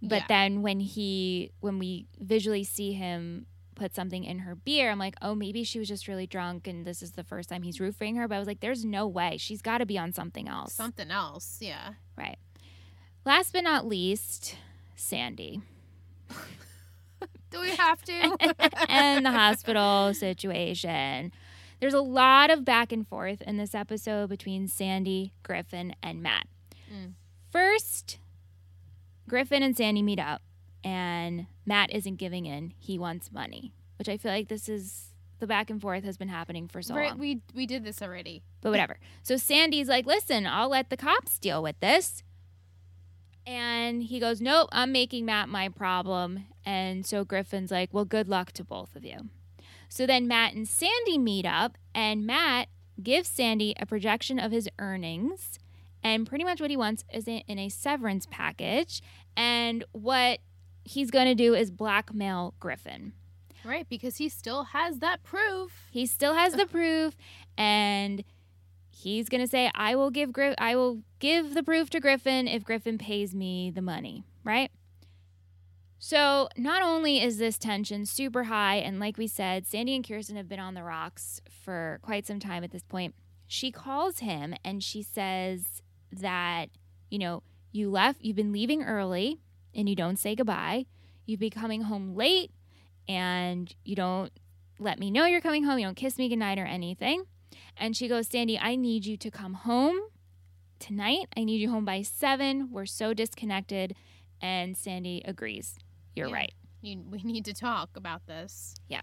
But Yeah. then when he when we visually see him put something in her beer, I'm like, "Oh, maybe she was just really drunk and this is the first time he's roofing her." But I was like, "There's no way. She's got to be on something else." Something else, yeah. right. Last but not least, Sandy [LAUGHS] Do we have to? [LAUGHS] and the hospital situation. There's a lot of back and forth in this episode between Sandy, Griffin, and Matt. Mm. First, Griffin and Sandy meet up, and Matt isn't giving in. He wants money, which I feel like this is the back and forth has been happening for so long. we we did this already. But whatever. So Sandy's like, listen, I'll let the cops deal with this. And he goes, nope, I'm making Matt my problem. And so Griffin's like, well, good luck to both of you. So then Matt and Sandy meet up, and Matt gives Sandy a projection of his earnings. And pretty much what he wants is in a severance package. And what he's going to do is blackmail Griffin. Right, because he still has that proof. He still has the [LAUGHS] proof, and he's gonna say, "I will give Gri- I will give the proof to Griffin if Griffin pays me the money." Right. So not only is this tension super high, and like we said, Sandy and Kirsten have been on the rocks for quite some time at this point. She calls him and she says that you know you left, you've been leaving early, and you don't say goodbye. You've been coming home late, and you don't let me know you're coming home. You don't kiss me goodnight or anything. And she goes, Sandy, I need you to come home tonight. I need you home by seven. We're so disconnected. And Sandy agrees. You're Yeah. right. You, we need to talk about this. Yeah.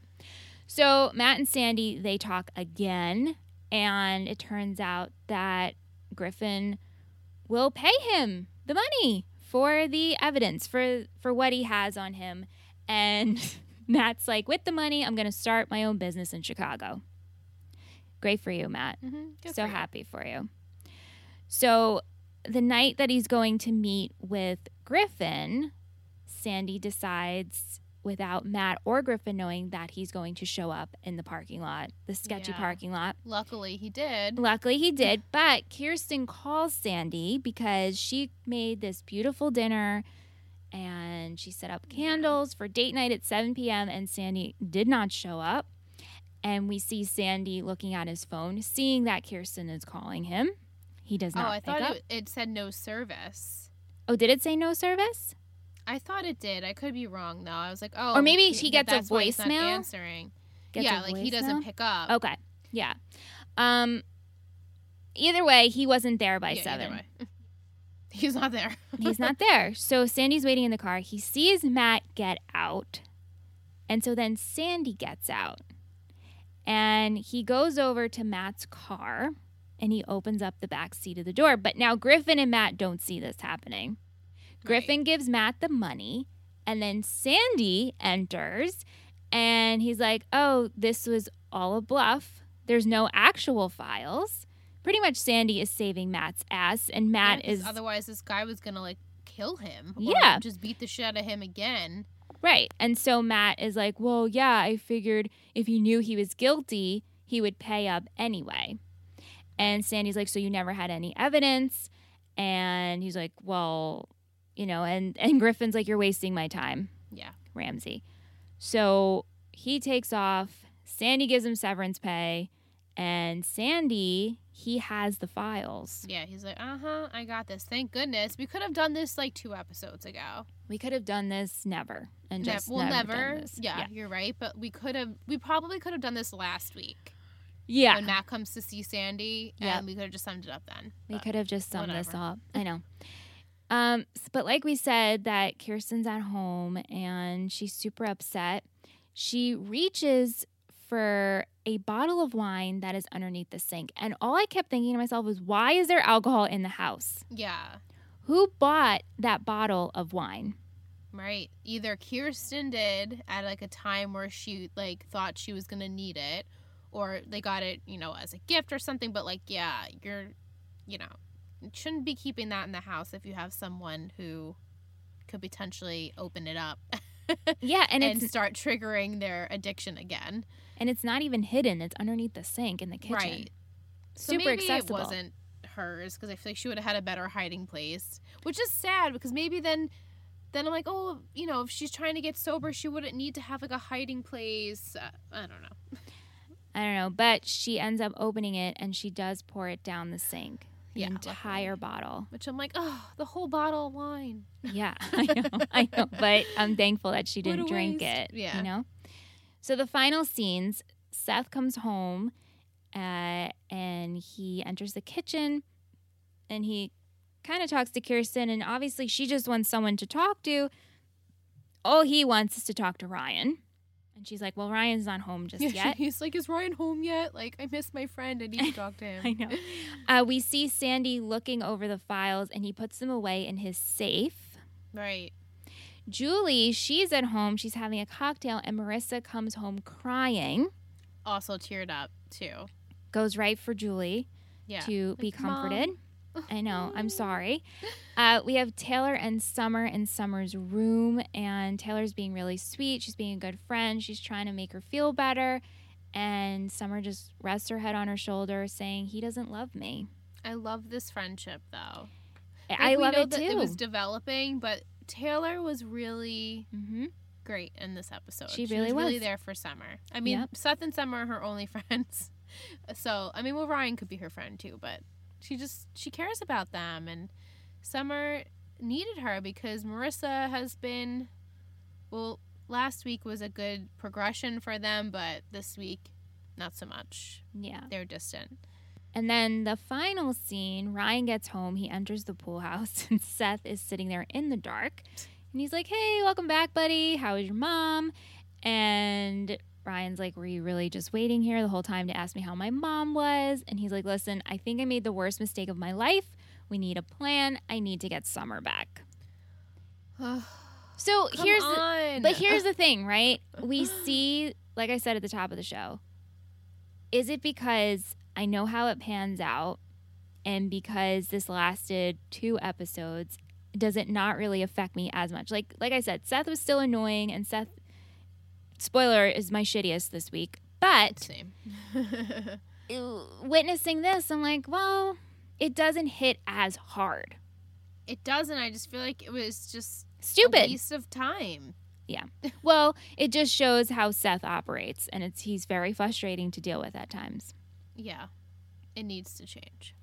So Matt and Sandy, they talk again. And it turns out that Griffin will pay him the money for the evidence, for, for what he has on him. And [LAUGHS] Matt's like, with the money, I'm going to start my own business in Chicago. Great for you, Matt. Mm-hmm. So for you. happy for you. So, the night that he's going to meet with Griffin, Sandy decides, without Matt or Griffin knowing, that he's going to show up in the parking lot, the sketchy Yeah. parking lot. Luckily, he did. Luckily, he [LAUGHS] did. But Kirsten calls Sandy because she made this beautiful dinner and she set up candles for date night at 7 p.m. And Sandy did not show up. And we see Sandy looking at his phone, seeing that Kirsten is calling him. He does oh, not. Oh, I thought it, it said no service. oh, did it say no service? I thought it did. I could be wrong though. I was like, oh, Or maybe he- he gets a that's why he's not voicemail? answering. Gets yeah, like he doesn't pick up. Okay. Yeah. Um. Either way, he wasn't there by Yeah, seven. [LAUGHS] He's not there. [LAUGHS] He's not there. So Sandy's waiting in the car. He sees Matt get out. And so then Sandy gets out. And he goes over to Matt's car and he opens up the back seat of the door. But now Griffin and Matt don't see this happening. Griffin gives Matt the money. And then Sandy enters and he's like, oh, this was all a bluff. There's no actual files. Pretty much Sandy is saving Matt's ass, and Matt Yeah, is Otherwise, this guy was gonna like kill him. Yeah. Just beat the shit out of him again. Right. And so Matt is like, well, yeah, I figured if he knew he was guilty, he would pay up anyway. And Sandy's like, so you never had any evidence? And he's like, well, you know, and, and Griffin's like, you're wasting my time, Yeah. Ramsey. So he takes off. Sandy gives him severance pay. And Sandy, he has the files. Yeah. He's like, uh huh. I got this. Thank goodness. We could have done this like two episodes ago. We could have done this never. And Ne- just well, never. never. this. Yeah, you're right. But we could have. We probably could have done this last week Yeah. when Matt comes to see Sandy, yeah, we could have just summed it up then. We could have just summed this up. I know. Um, but like we said, that Kirsten's at home and she's super upset. She reaches for a bottle of wine that is underneath the sink. And all I kept thinking to myself was, why is there alcohol in the house? Yeah. Who bought that bottle of wine? Right. Either Kirsten did at like a time where she like thought she was gonna need it, or they got it, you know, as a gift or something. But like, yeah, you're, you know, shouldn't be keeping that in the house if you have someone who could potentially open it up [LAUGHS] Yeah, and, and, start triggering their addiction again. and it's not even hidden. It's underneath the sink in the kitchen. Right. So Super maybe accessible. it wasn't hers because I feel like she would have had a better hiding place, which is sad because maybe then, then I'm like, oh, you know, if she's trying to get sober, she wouldn't need to have like a hiding place. Uh, I don't know. I don't know, but she ends up opening it and she does pour it down the sink. The Yeah, entire bottle. Which I'm like, oh, the whole bottle of wine. Yeah, [LAUGHS] I know, I know, but I'm thankful that she didn't drink waste. it. Yeah. you know. So the final scenes, Seth comes home, uh, and he enters the kitchen, and he kind of talks to Kirsten, and obviously she just wants someone to talk to. All he wants is to talk to Ryan, and she's like, "Well, Ryan's not home just [LAUGHS] yet." He's like, is Ryan home yet? Like, I miss my friend. I need to talk to [LAUGHS] him. I know. [LAUGHS] Uh, we see Sandy looking over the files, and he puts them away in his safe. Right. Julie, she's at home. She's having a cocktail, and Marissa comes home crying. Also teared up too. Goes right for Julie Yeah. to be comforted. "Mom." I know. I'm sorry. Uh, we have Taylor and Summer in Summer's room, and Taylor's being really sweet. She's being a good friend. She's trying to make her feel better. And Summer just rests her head on her shoulder, saying, He doesn't love me. I love this friendship though. I Like, we love know it that too. It was developing, but Taylor was really hmm great in this episode. She really was really there for Summer. I mean, Yep. Seth and Summer are her only [LAUGHS] friends. So I mean, well, Ryan could be her friend too, but she just she cares about them, and Summer needed her because Marissa has been. Well, last week was a good progression for them, but this week, not so much. Yeah. They're distant. And then the final scene, Ryan gets home. He enters the pool house, [LAUGHS] and Seth is sitting there in the dark. And he's like, Hey, welcome back, buddy. How is your mom? And Ryan's like, Were you really just waiting here the whole time to ask me how my mom was? And he's like, Listen, I think I made the worst mistake of my life. We need a plan. I need to get Summer back. [SIGHS] So Come here's the, on. but here's the thing, right? We see, like I said at the top of the show, is it because I know how it pans out and because this lasted two episodes does it not really affect me as much? Like like I said, Seth was still annoying and Seth spoiler is my shittiest this week. But Same. [LAUGHS] witnessing this, I'm like, well, it doesn't hit as hard. it doesn't. I just feel like it was just a Stupid. waste of time. Yeah. [LAUGHS] Well, it just shows how Seth operates, and it's he's very frustrating to deal with at times. Yeah, it needs to change.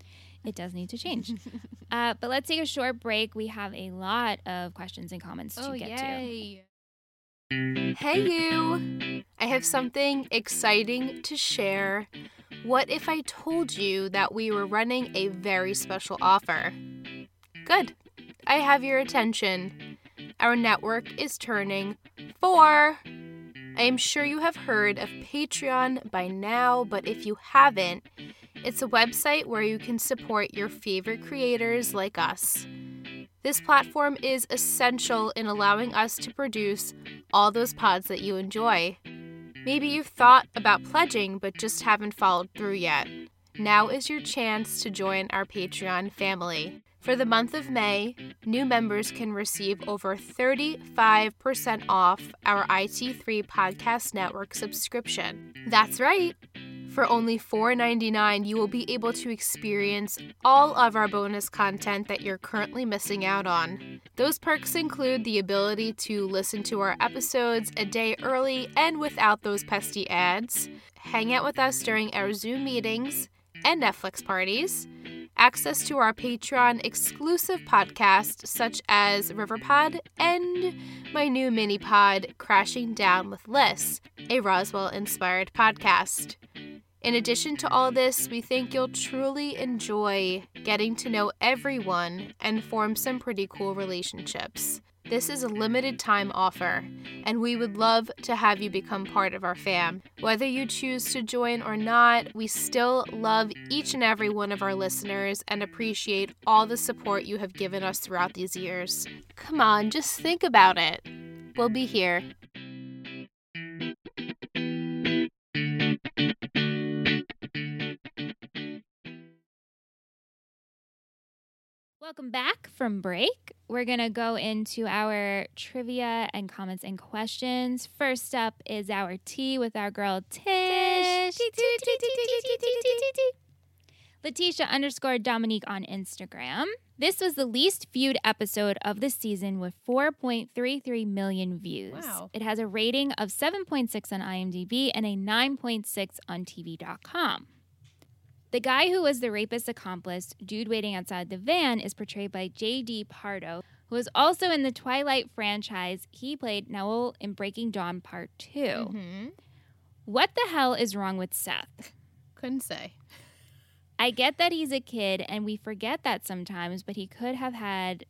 It does need to change. [LAUGHS] uh, but let's take a short break. We have a lot of questions and comments to oh get to. Hey you! I have something exciting to share. What if I told you that we were running a very special offer? Good. I have your attention. Our network is turning four. I am sure you have heard of Patreon by now, but if you haven't, it's a website where you can support your favorite creators like us. This platform is essential in allowing us to produce all those pods that you enjoy. Maybe you've thought about pledging but just haven't followed through yet. Now is your chance to join our Patreon family. For the month of May, new members can receive over 35% off our IT3 Podcast Network subscription. That's right. For only $4.99, you will be able to experience all of our bonus content that you're currently missing out on. Those perks include the ability to listen to our episodes a day early and without those pesky ads, hang out with us during our Zoom meetings and Netflix parties, access to our Patreon exclusive podcasts such as Riverpod and my new mini pod, Crashing Down with Liz, a Roswell inspired podcast. In addition to all this, we think you'll truly enjoy getting to know everyone and form some pretty cool relationships. This is a limited time offer, and we would love to have you become part of our fam. Whether you choose to join or not, we still love each and every one of our listeners and appreciate all the support you have given us throughout these years. Come on, just think about it. We'll be here. Welcome back from break. We're going to go into our trivia and comments and questions. First up is our tea with our girl Tish. Letitia underscore Dominique on Instagram. This was the least viewed episode of the season with 4.33 million views. Wow. It has a rating of 7.6 on IMDb and a 9.6 on TV.com. The guy who was the rapist's accomplice, dude waiting outside the van, is portrayed by J.D. Pardo, who was also in the Twilight franchise. He played Noel in Breaking Dawn Part 2. Mm-hmm. What the hell is wrong with Seth? Couldn't say. I get that he's a kid and we forget that sometimes, but he could have had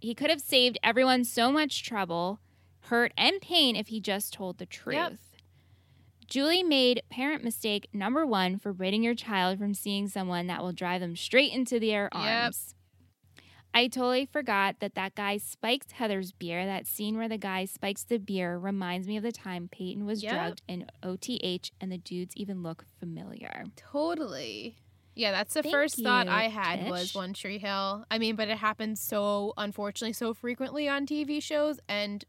he could have saved everyone so much trouble, hurt and pain if he just told the truth. Yep. Julie made parent mistake number 1 for forbidding your child from seeing someone that will drive them straight into their Yep. arms. I totally forgot that that guy spiked Heather's beer. That scene where the guy spikes the beer reminds me of the time Peyton was Yep. drugged in OTH and the dudes even look familiar. Totally. Yeah, that's the Thank first thought I had Tish. was One Tree Hill. I mean, but it happens so unfortunately so frequently on TV shows and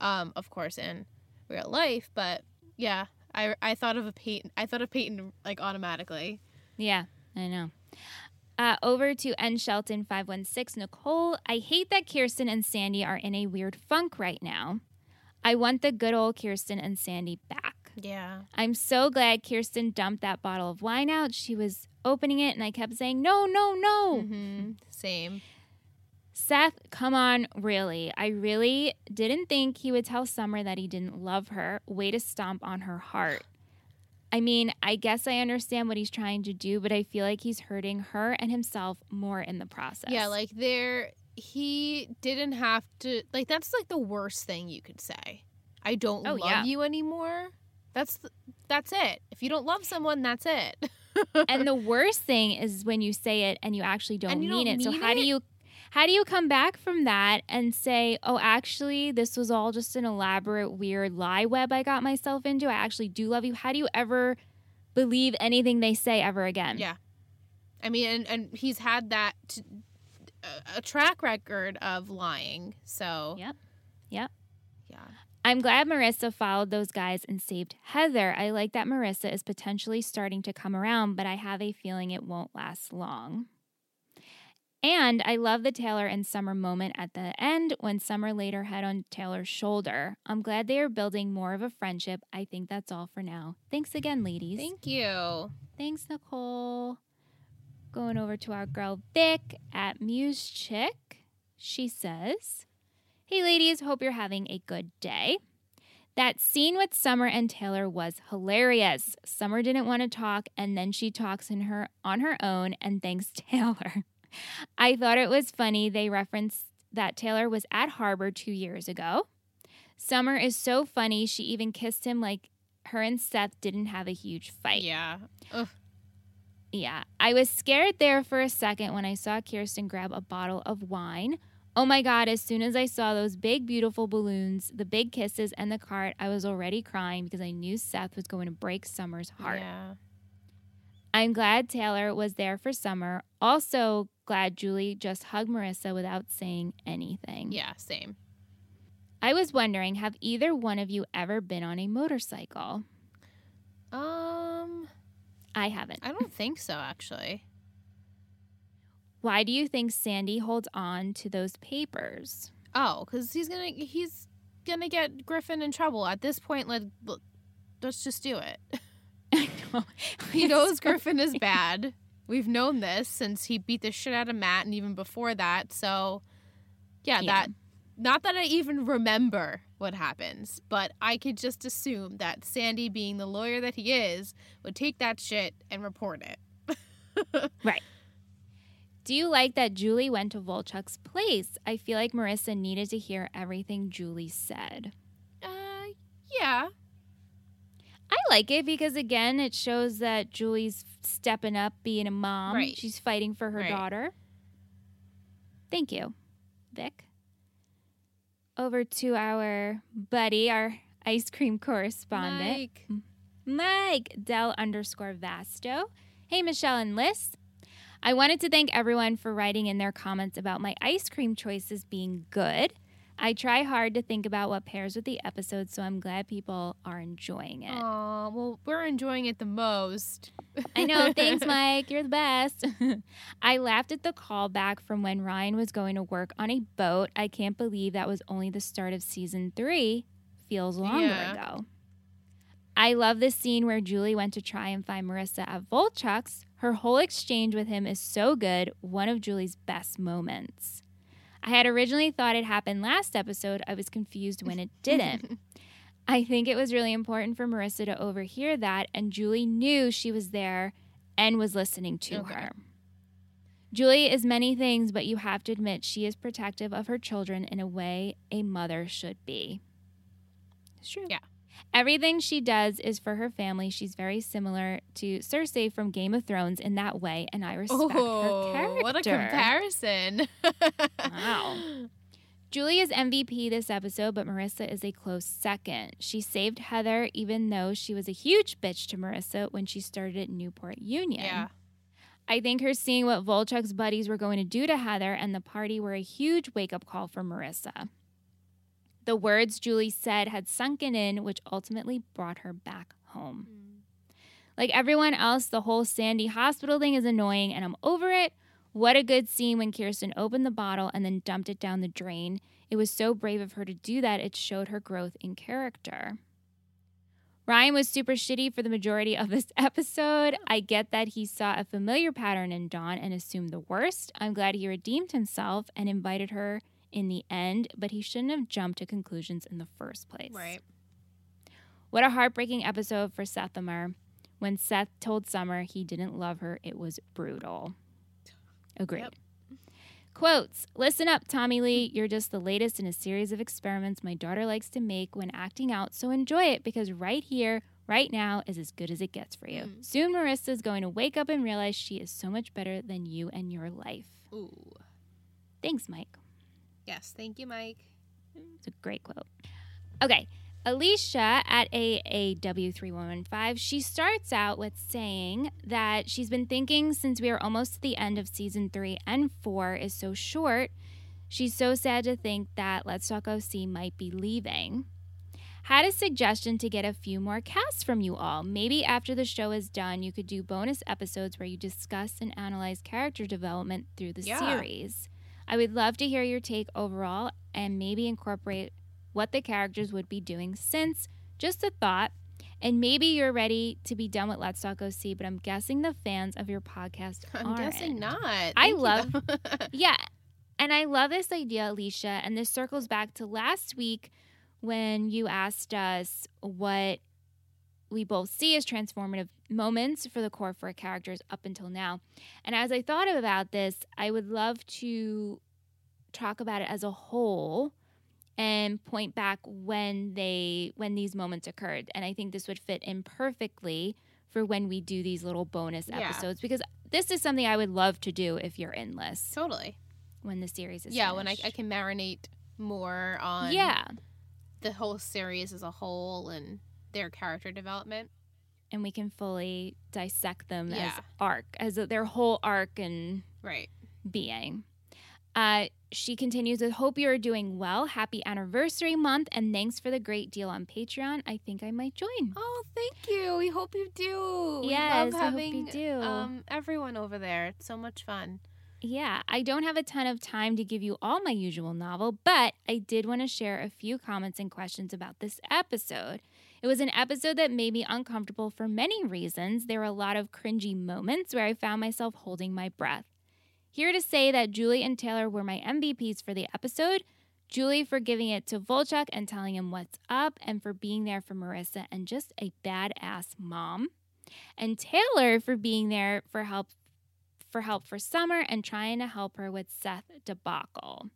um of course in real life, but yeah, I I thought of a Peyton I thought of Peyton like automatically. Yeah, I know. Uh, over to N Shelton five one six Nicole. I hate that Kirsten and Sandy are in a weird funk right now. I want the good old Kirsten and Sandy back. Yeah. I'm so glad Kirsten dumped that bottle of wine out. She was opening it, and I kept saying, "No, no, no." Mhm. Same. Seth, come on, really. I really didn't think he would tell Summer that he didn't love her. Way to stomp on her heart. I mean, I guess I understand what he's trying to do, but I feel like he's hurting her and himself more in the process. Yeah, like there he didn't have to like that's like the worst thing you could say. I don't Oh, love yeah. you anymore. That's th- that's it. If you don't love someone, that's it. [LAUGHS] and the worst thing is when you say it and you actually don't you mean don't it. So mean how do you how do you come back from that and say, "Oh, actually, this was all just an elaborate weird lie web I got myself into. I actually do love you." How do you ever believe anything they say ever again. Yeah. I mean, and, and he's had that t- a- a track record of lying. So Yep. Yep. yeah, I'm glad Marissa followed those guys and saved Heather. I like that Marissa is potentially starting to come around, but I have a feeling it won't last long. And I love the Taylor and Summer moment at the end when Summer laid her head on Taylor's shoulder. I'm glad they are building more of a friendship. I think that's all for now. Thanks again, ladies. thank you. Thanks, Nicole. Going over to our girl Vic at Muse Chick. She says, Hey, ladies, hope you're having a good day. That scene with Summer and Taylor was hilarious. Summer didn't want to talk, and then she talks in her on her own and thanks [LAUGHS] Taylor. I thought it was funny they referenced that Taylor was at Harbor two years ago. Summer is so funny, she even kissed him like her and Seth didn't have a huge fight. Yeah. Ugh. Yeah, I was scared there for a second when I saw Kirsten grab a bottle of wine. Oh my God, as soon as I saw those big, beautiful balloons, the big kisses, and the cart, I was already crying because I knew Seth was going to break Summer's heart. Yeah. I'm glad Taylor was there for Summer. Also, glad Julie just hugged Marissa without saying anything. Yeah. Same. I was wondering have either one of you ever been on a motorcycle? Um, I haven't. I don't think so. Actually. Why do you think Sandy holds on to those papers? Oh, because he's gonna he's gonna get Griffin in trouble at this point. Let let's just do it. [LAUGHS] I know. [LAUGHS] He [LAUGHS] knows Griffin is bad. We've known this since he beat the shit out of Matt and even before that. So, yeah, Yeah. that not that I even remember what happens, but I could just assume that Sandy, being the lawyer that he is, would take that shit and report it. [LAUGHS] Right. Do you like that Julie went to Volchok's place? I feel like Marissa needed to hear everything Julie said. Uh, yeah. I like it because, again, it shows that Julie's stepping up, being a mom. Right. She's fighting for her Right. daughter. Thank you, Vic. Over to our buddy, our ice cream correspondent. Mike. Mike Del underscore Vasto. Hey, Michelle and Liz. I wanted to thank everyone for writing in their comments about my ice cream choices being good. I try hard to think about what pairs with the episode, so I'm glad people are enjoying it. Aw, well, we're enjoying it the most. I know. Thanks, [LAUGHS] Mike. You're the best. [LAUGHS] I laughed at the callback from when Ryan was going to work on a boat. I can't believe that was only the start of season three. Feels longer Yeah. ago. I love the scene where Julie went to try and find Marissa at Volchok's. Her whole exchange with him is so good, one of Julie's best moments. I had originally thought it happened last episode. I was confused when it [LAUGHS] didn't. I think it was really important for Marissa to overhear that, and Julie knew she was there and was listening to Okay. her. Julie is many things, but you have to admit she is protective of her children in a way a mother should be. It's true. Yeah. Everything she does is for her family. She's very similar to Cersei from Game of Thrones in that way, and I respect her character. Oh, what a comparison. Wow. [LAUGHS] Julie is MVP this episode, but Marissa is a close second. She saved Heather, even though she was a huge bitch to Marissa when she started at Newport Union. Yeah. I think her seeing what Volchok's buddies were going to do to Heather and the party were a huge wake up call for Marissa. The words Julie said had sunken in, which ultimately brought her back home. Mm. Like everyone else, the whole Sandy hospital thing is annoying and I'm over it. What a good scene when Kirsten opened the bottle and then dumped it down the drain. It was so brave of her to do that, it showed her growth in character. Ryan was super shitty for the majority of this [LAUGHS] episode. I get that he saw a familiar pattern in Dawn and assumed the worst. I'm glad he redeemed himself and invited her in the end, but he shouldn't have jumped to conclusions in the first place. Right. What a heartbreaking episode for Seth Sethamar. When Seth told Summer he didn't love her, it was brutal. Agreed. Yep. Quotes Listen up, Tommy Lee. You're just the latest in a series of experiments my daughter likes to make when acting out, so enjoy it because right here, right now, is as good as it gets for you. Mm. Soon, Marissa's going to wake up and realize she is so much better than you and your life. Ooh. Thanks, Mike. Yes. Thank you, Mike. It's a great quote. Okay, Alicia at AAW3115, she starts out with saying that she's been thinking since we are almost to the end of season three and four is so short, she's so sad to think that Let's Talk OC might be leaving. Had a suggestion to get a few more casts from you all. Maybe after the show is done, you could do bonus episodes where you discuss and analyze character development through the Yeah. series. I would love to hear your take overall and maybe incorporate what the characters would be doing since just a thought. And maybe you're ready to be done with Let's Talk OC, but I'm guessing the fans of your podcast are. [LAUGHS] I'm aren't. guessing not. I Thank you, love- [LAUGHS] Yeah. And I love this idea, Alicia. And this circles back to last week when you asked us what we both see as transformative moments for the core four characters up until now. And as I thought about this, I would love to talk about it as a whole and point back when they when these moments occurred. And I think this would fit in perfectly for when we do these little bonus Yeah. episodes because this is something I would love to do if you're in endless totally. when the series is Yeah, when I, I can marinate more on yeah the whole series as a whole and their character development. and we can fully dissect them Yeah. as arc as their whole arc and Right. being uh, she continues with hope you are doing well happy anniversary month and thanks for the great deal on patreon i think i might join Oh, thank you. We hope you do. we Yes, love I hope having you do. um everyone over there. It's so much fun. Yeah, I don't have a ton of time to give you all my usual novel, but I did want to share a few comments and questions about this episode. It was an episode that made me uncomfortable for many reasons. There were a lot of cringy moments where I found myself holding my breath. Here to say that Julie and Taylor were my MVPs for the episode. Julie for giving it to Volchok and telling him what's up, and for being there for Marissa and just a badass mom. And Taylor for being there for help for help for Summer and trying to help her with Seth debacle.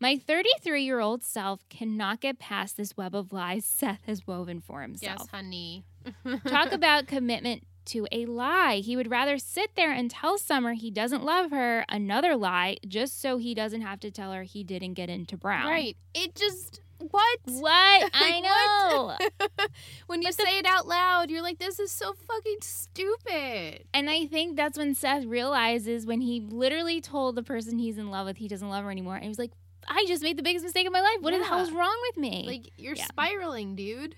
My 33 year old self cannot get past this web of lies [LAUGHS] Seth has woven for himself. Yes, honey. [LAUGHS] Talk about commitment to a lie. He would rather sit there and tell Summer he doesn't love her another lie just so he doesn't have to tell her he didn't get into Brown. Right. It just what? What? [LAUGHS] I know. what? [LAUGHS] when you But the- say it out loud, you're like, this is so fucking stupid. And I think that's when Seth realizes when he literally told the person he's in love with he doesn't love her anymore. And he was like, I just made the biggest mistake of my life. What the Yeah. hell is wrong with me? Like you're Yeah. spiraling, dude.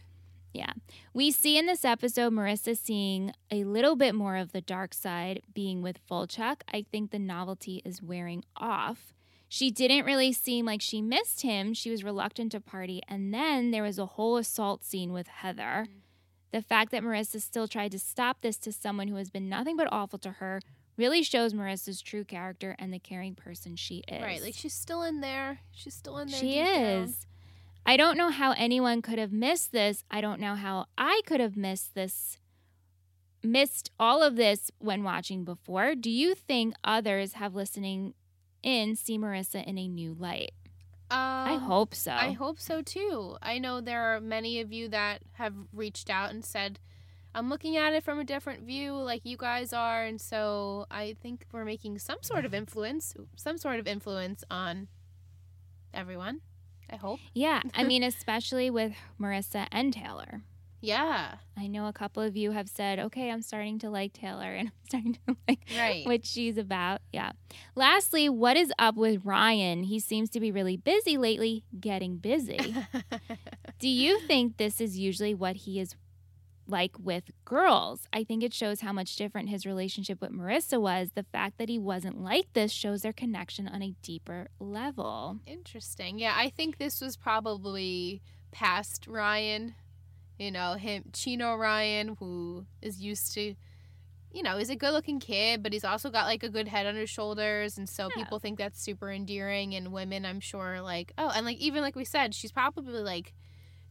Yeah. We see in this episode Marissa seeing a little bit more of the dark side being with Volchok. I think the novelty is wearing off. She didn't really seem like she missed him. She was reluctant to party. And then there was a whole assault scene with Heather. Mm. The fact that Marissa still tried to stop this to someone who has been nothing but awful to her really shows Marissa's true character and the caring person she is. Right. Like she's still in there. She's still in there. She deep down. is. I don't know how anyone could have missed this. I don't know how I could have missed this, missed all of this when watching before. Do you think others have listening in see Marissa in a new light? I Um, hope so. I hope so too. I know there are many of you that have reached out and said, I'm looking at it from a different view, like you guys are. And so I think we're making some sort of influence, some sort of influence on everyone. I hope. yeah, I [LAUGHS] mean, especially with Marissa and Taylor. Yeah. I know a couple of you have said, okay, I'm starting to like Taylor [LAUGHS] and I'm starting to like Right. what she's about. Yeah. Lastly, what is up with Ryan? He seems to be really busy lately, getting busy. [LAUGHS] Do you think this is usually what he is like with girls? I think it shows how much different his relationship with Marissa was. The fact that he wasn't like this shows their connection on a deeper level. Interesting. Yeah, I think this was probably past Ryan. You know, him Chino Ryan, who is used to you know, he's a good looking kid, but he's also got like a good head on his shoulders and so Yeah. people think that's super endearing and women I'm sure like oh and like even like we said, she's probably like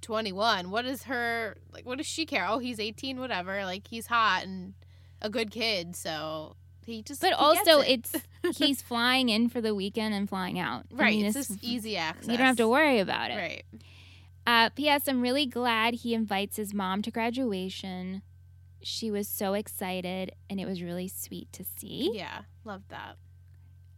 twenty one. What is her like what does she care? Oh he's eighteen, whatever. Like he's hot and a good kid, so he just But he also, it. it's [LAUGHS] he's flying in for the weekend and flying out. I right. mean, it's it's- just easy access. You don't have to worry about it. Right. Uh, P.S. I'm really glad he invites his mom to graduation. She was so excited, and it was really sweet to see. Yeah, love that.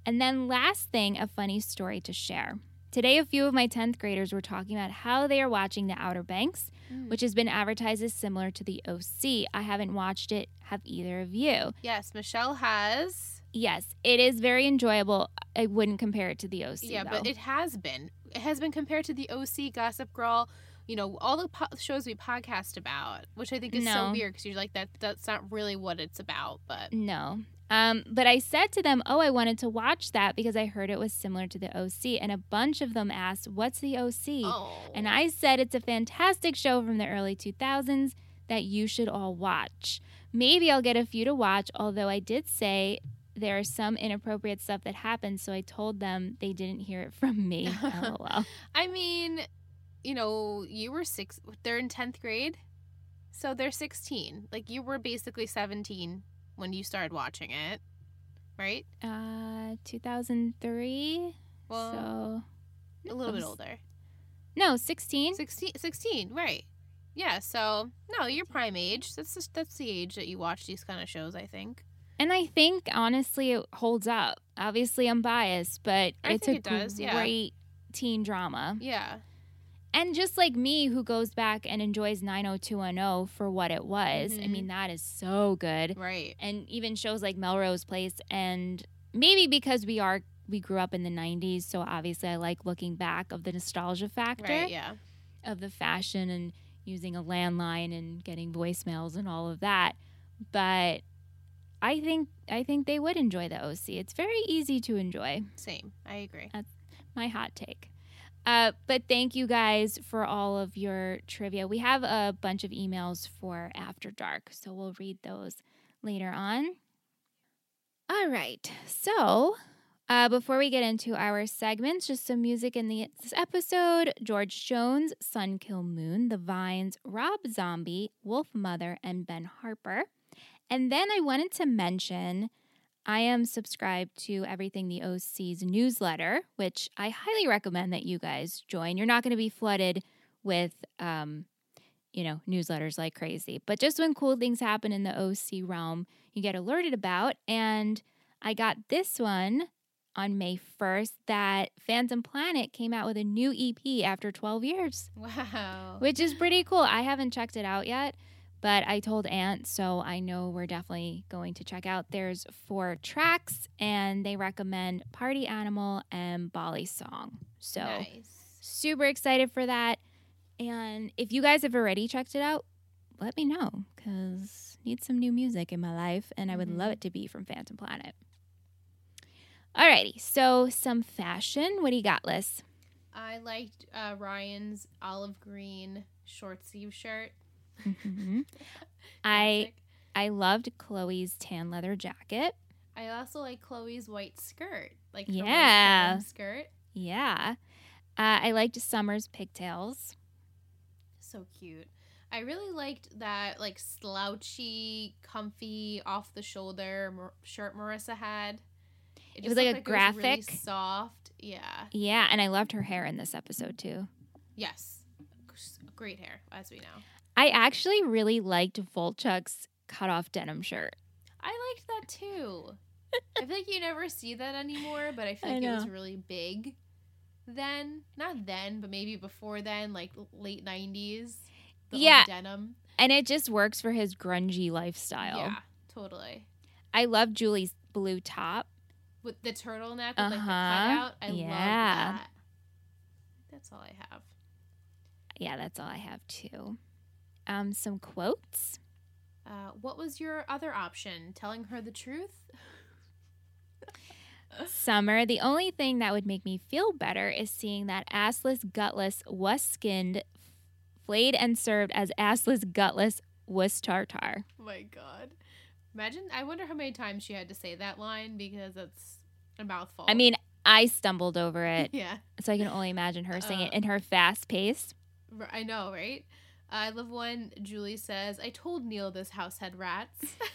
And then, last thing, a funny story to share. Today, a few of my 10th graders were talking about how they are watching The Outer Banks, Mm. which has been advertised as similar to the OC. I haven't watched it. Have either of you? Yes, Michelle has. Yes, it is very enjoyable. I wouldn't compare it to the OC. yeah, though. but it has been. It has been compared to the OC, Gossip Girl. You know, all the po- shows we podcast about, which I think is so weird because you're like that. That's not really what it's about. But No. Um, but I said to them, Oh, I wanted to watch that because I heard it was similar to the OC. And a bunch of them asked, What's the OC? oh, And I said it's a fantastic show from the early 2000s that you should all watch. Maybe I'll get a few to watch, although I did say there are some inappropriate stuff that happens. So I told them they didn't hear it from me. [LAUGHS] LOL. I mean, you know, you were six. They're in tenth grade, so they're sixteen. Like you were basically seventeen when you started watching it, right? Uh, 2003. Well, so a little bit older. No, 16. 16, 16, right? Yeah. So no, you're prime age. That's just, that's the age that you watch these kind of shows. I think. And I think honestly it holds up. Obviously I'm biased, but I it's a it does, yeah. great teen drama. Yeah. And just like me who goes back and enjoys 90210 for what it was. I Mhm. mean that is so good. Right. And even shows like Melrose Place and maybe because we are we grew up in the 90s, so obviously I like looking back of the nostalgia factor Right. Yeah. of the fashion and using a landline and getting voicemails and all of that. But I think I think they would enjoy the OC. It's very easy to enjoy. Same. I agree. That's my hot take. Uh, but thank you guys for all of your trivia. We have a bunch of emails for After Dark, so we'll read those later on. All right. So, uh, before we get into our segments, just some music in the, this episode George Jones, Sun Kil Moon, The Vines, Rob Zombie, Wolfmother, and Ben Harper. And then I wanted to mention I am subscribed to Everything the OC's newsletter, which I highly recommend that you guys join. You're not going to be flooded with, um, you know, newsletters like crazy, but just when cool things happen in the OC realm, you get alerted about. And I got this one on May 1st that Phantom Planet came out with a new EP after 12 years, Wow. which is pretty cool. I haven't checked it out yet, but I told Aunt, so I know we're definitely going to check out. There's four tracks, and they recommend Party Animal and Bali Song. So nice. super excited for that. And if you guys have already checked it out, let me know because need some new music in my life, and I would Mhm. love it to be from Phantom Planet. Alrighty, so some fashion. What do you got, Liz? I liked uh, Ryan's olive green short sleeve shirt. Mhm. I I loved Chloe's tan leather jacket. I also like Chloe's white skirt, like her Yeah. skirt. Yeah, uh, I liked Summer's pigtails. So cute. I really liked that like slouchy, comfy, off the shoulder mar- shirt Marissa had. It just was like a it was really graphic. soft. Yeah. Yeah, and I loved her hair in this episode too. Yes. Great hair, as we know. I actually really liked Volchok's cut off denim shirt. I liked that too. I feel like you never see that anymore, but I [LAUGHS] feel I like it was really big then. Not then, but maybe before then, like late nineties. Yeah. denim. And it just works for his grungy lifestyle. Yeah, totally. I love Julie's blue top. With the turtleneck with like the Uh-huh. cutout, I love Yeah. that. That's all I have. Yeah, that's all I have too. Um, some quotes. Uh, what was your other option? Telling her the truth? Summer, the only thing that would make me feel better is seeing that assless, gutless, was skinned, flayed, and served as assless, gutless, was tartar. Oh my god. Imagine, I wonder how many times she had to say that line because it's a mouthful. I mean, I stumbled over it, [LAUGHS] yeah, so I can only imagine her saying it Uh. in her fast pace. I know, right? I love when Julie says, I told Neil this house had rats. [LAUGHS]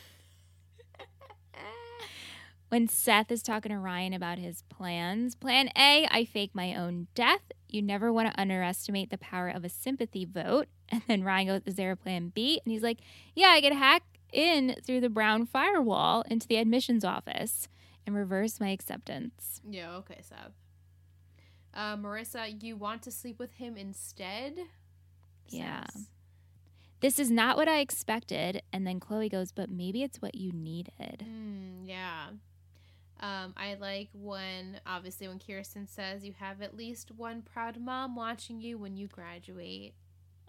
When Seth is talking to Ryan about his plans, plan A, I fake my own death. You never want to underestimate the power of a sympathy vote. And then Ryan goes, Is there a plan B? And he's like, Yeah, I could hack in through the brown firewall into the admissions office and reverse my acceptance. yeah, okay, Seth. Uh, Marissa, you want to sleep with him instead? Yeah. This is not what I expected. And then Chloe goes, But maybe it's what you needed. Mm, yeah. Um, I like when, obviously, when Kirsten says you have at least one proud mom watching you when you graduate.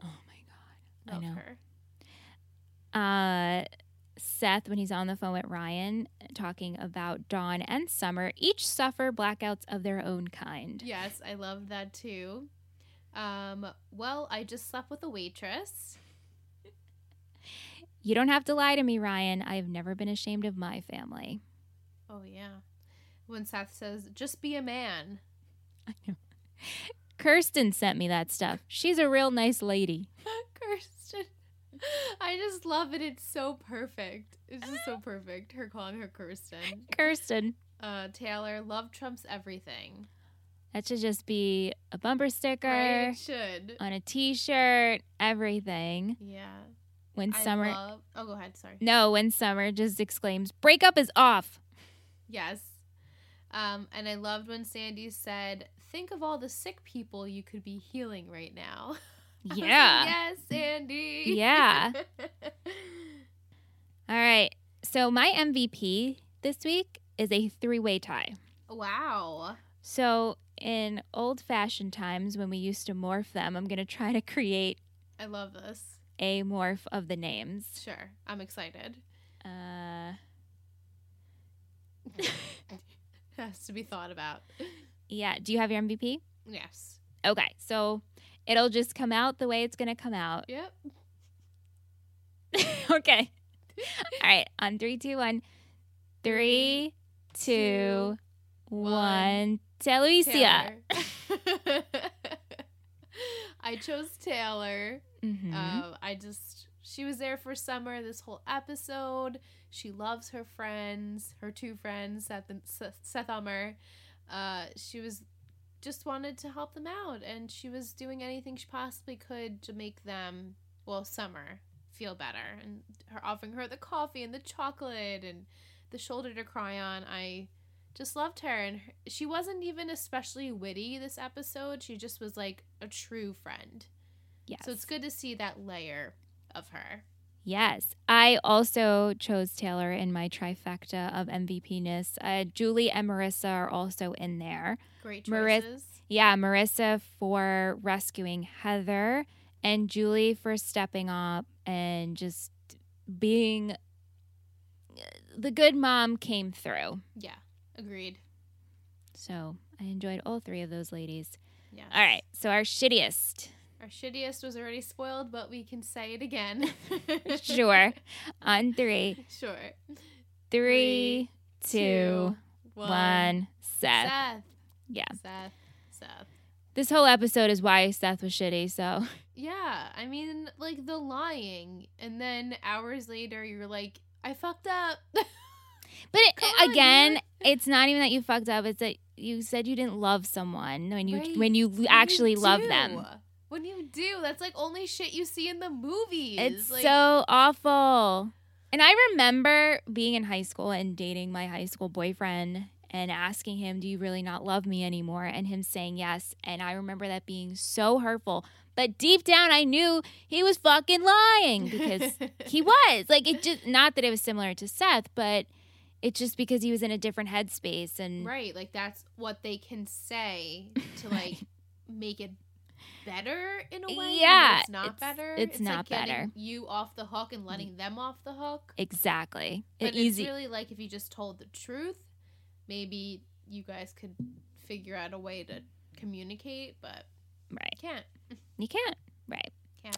Oh my God. Love I know. her. uh, Seth, when he's on the phone with Ryan, talking about Dawn and Summer, each suffer blackouts of their own kind. Yes, I love that too. Um, well, I just slept with a waitress. You don't have to lie to me, Ryan. I have never been ashamed of my family. Oh, yeah. When Seth says, just be a man. I [LAUGHS] know. Kirsten sent me that stuff. She's a real nice lady. [LAUGHS] Kirsten. I just love it. It's so perfect. It's just so perfect. Her calling her Kirsten. [LAUGHS] Kirsten. Uh, Taylor, love trumps everything. That should just be a bumper sticker Right? It should. on a t shirt, everything. Yeah. When I Summer. love- oh, go ahead. Sorry. No, when Summer just exclaims, breakup is off. Yes. Um, and I loved when Sandy said, "Think of all the sick people you could be healing right now." [LAUGHS] Was like, Yeah. yes, Sandy. Yeah. [LAUGHS] All right. So my MVP this week is a three way tie. wow. So in old fashioned times when we used to morph them, I'm going to try to create I love this. a morph of the names. Sure. I'm excited. Uh, [LAUGHS] Has to be thought about. yeah. Do you have your MVP? Yes. Okay. So it'll just come out the way it's going to come out. Yep. [LAUGHS] okay. All right. On three, two, one. Three, two, one. Telesia. Taylor. [LAUGHS] I chose Taylor. Mhm. Uh, I just she was there for summer this whole episode. She loves her friends, her two friends, Seth and Seth, Seth Ummer. Uh, she was just wanted to help them out, and she was doing anything she possibly could to make them, well, Summer feel better, and her offering her the coffee and the chocolate and the shoulder to cry on. I just loved her, and her, she wasn't even especially witty this episode. She just was like a true friend. yeah So it's good to see that layer of her. Yes. I also chose Taylor in my trifecta of MVP ness. Uh, Julie and Marissa are also in there. Great Maris- choices. Yeah, Marissa for rescuing Heather, and Julie for stepping up and just being the good mom came through. yeah, agreed. So I enjoyed all three of those ladies. Yeah. All right. So our shittiest. Our shittiest was already spoiled, but we can say it again. [LAUGHS] Sure. On three. [LAUGHS] sure. Three, two, one. one. Seth. Seth. Yeah. Seth. Seth. This whole episode is why Seth was shitty. So Yeah, I mean, like the lying, and then hours later, you're like, I fucked up. [LAUGHS] But it, on, again, dude. it's not even that you fucked up. It's that you said you didn't love someone when you Right. when you When you actually love them. When you do, that's like only shit you see in the movies. It's like, so awful. And I remember being in high school and dating my high school boyfriend and asking him, "Do you really not love me anymore?" and him saying yes. And I remember that being so hurtful. But deep down I knew he was fucking lying because [LAUGHS] he was. Like it just not that it was similar to Seth, but it's just because he was in a different headspace and right, like that's what they can say to [LAUGHS] like make it better in a way. Yeah, it's not it's- better. it's like not getting better. You off the hook and letting them off the hook. exactly. But It easy. it's really like if you just told the truth, maybe you guys could figure out a way to communicate, but right. you can't. You can't. Right. Can't.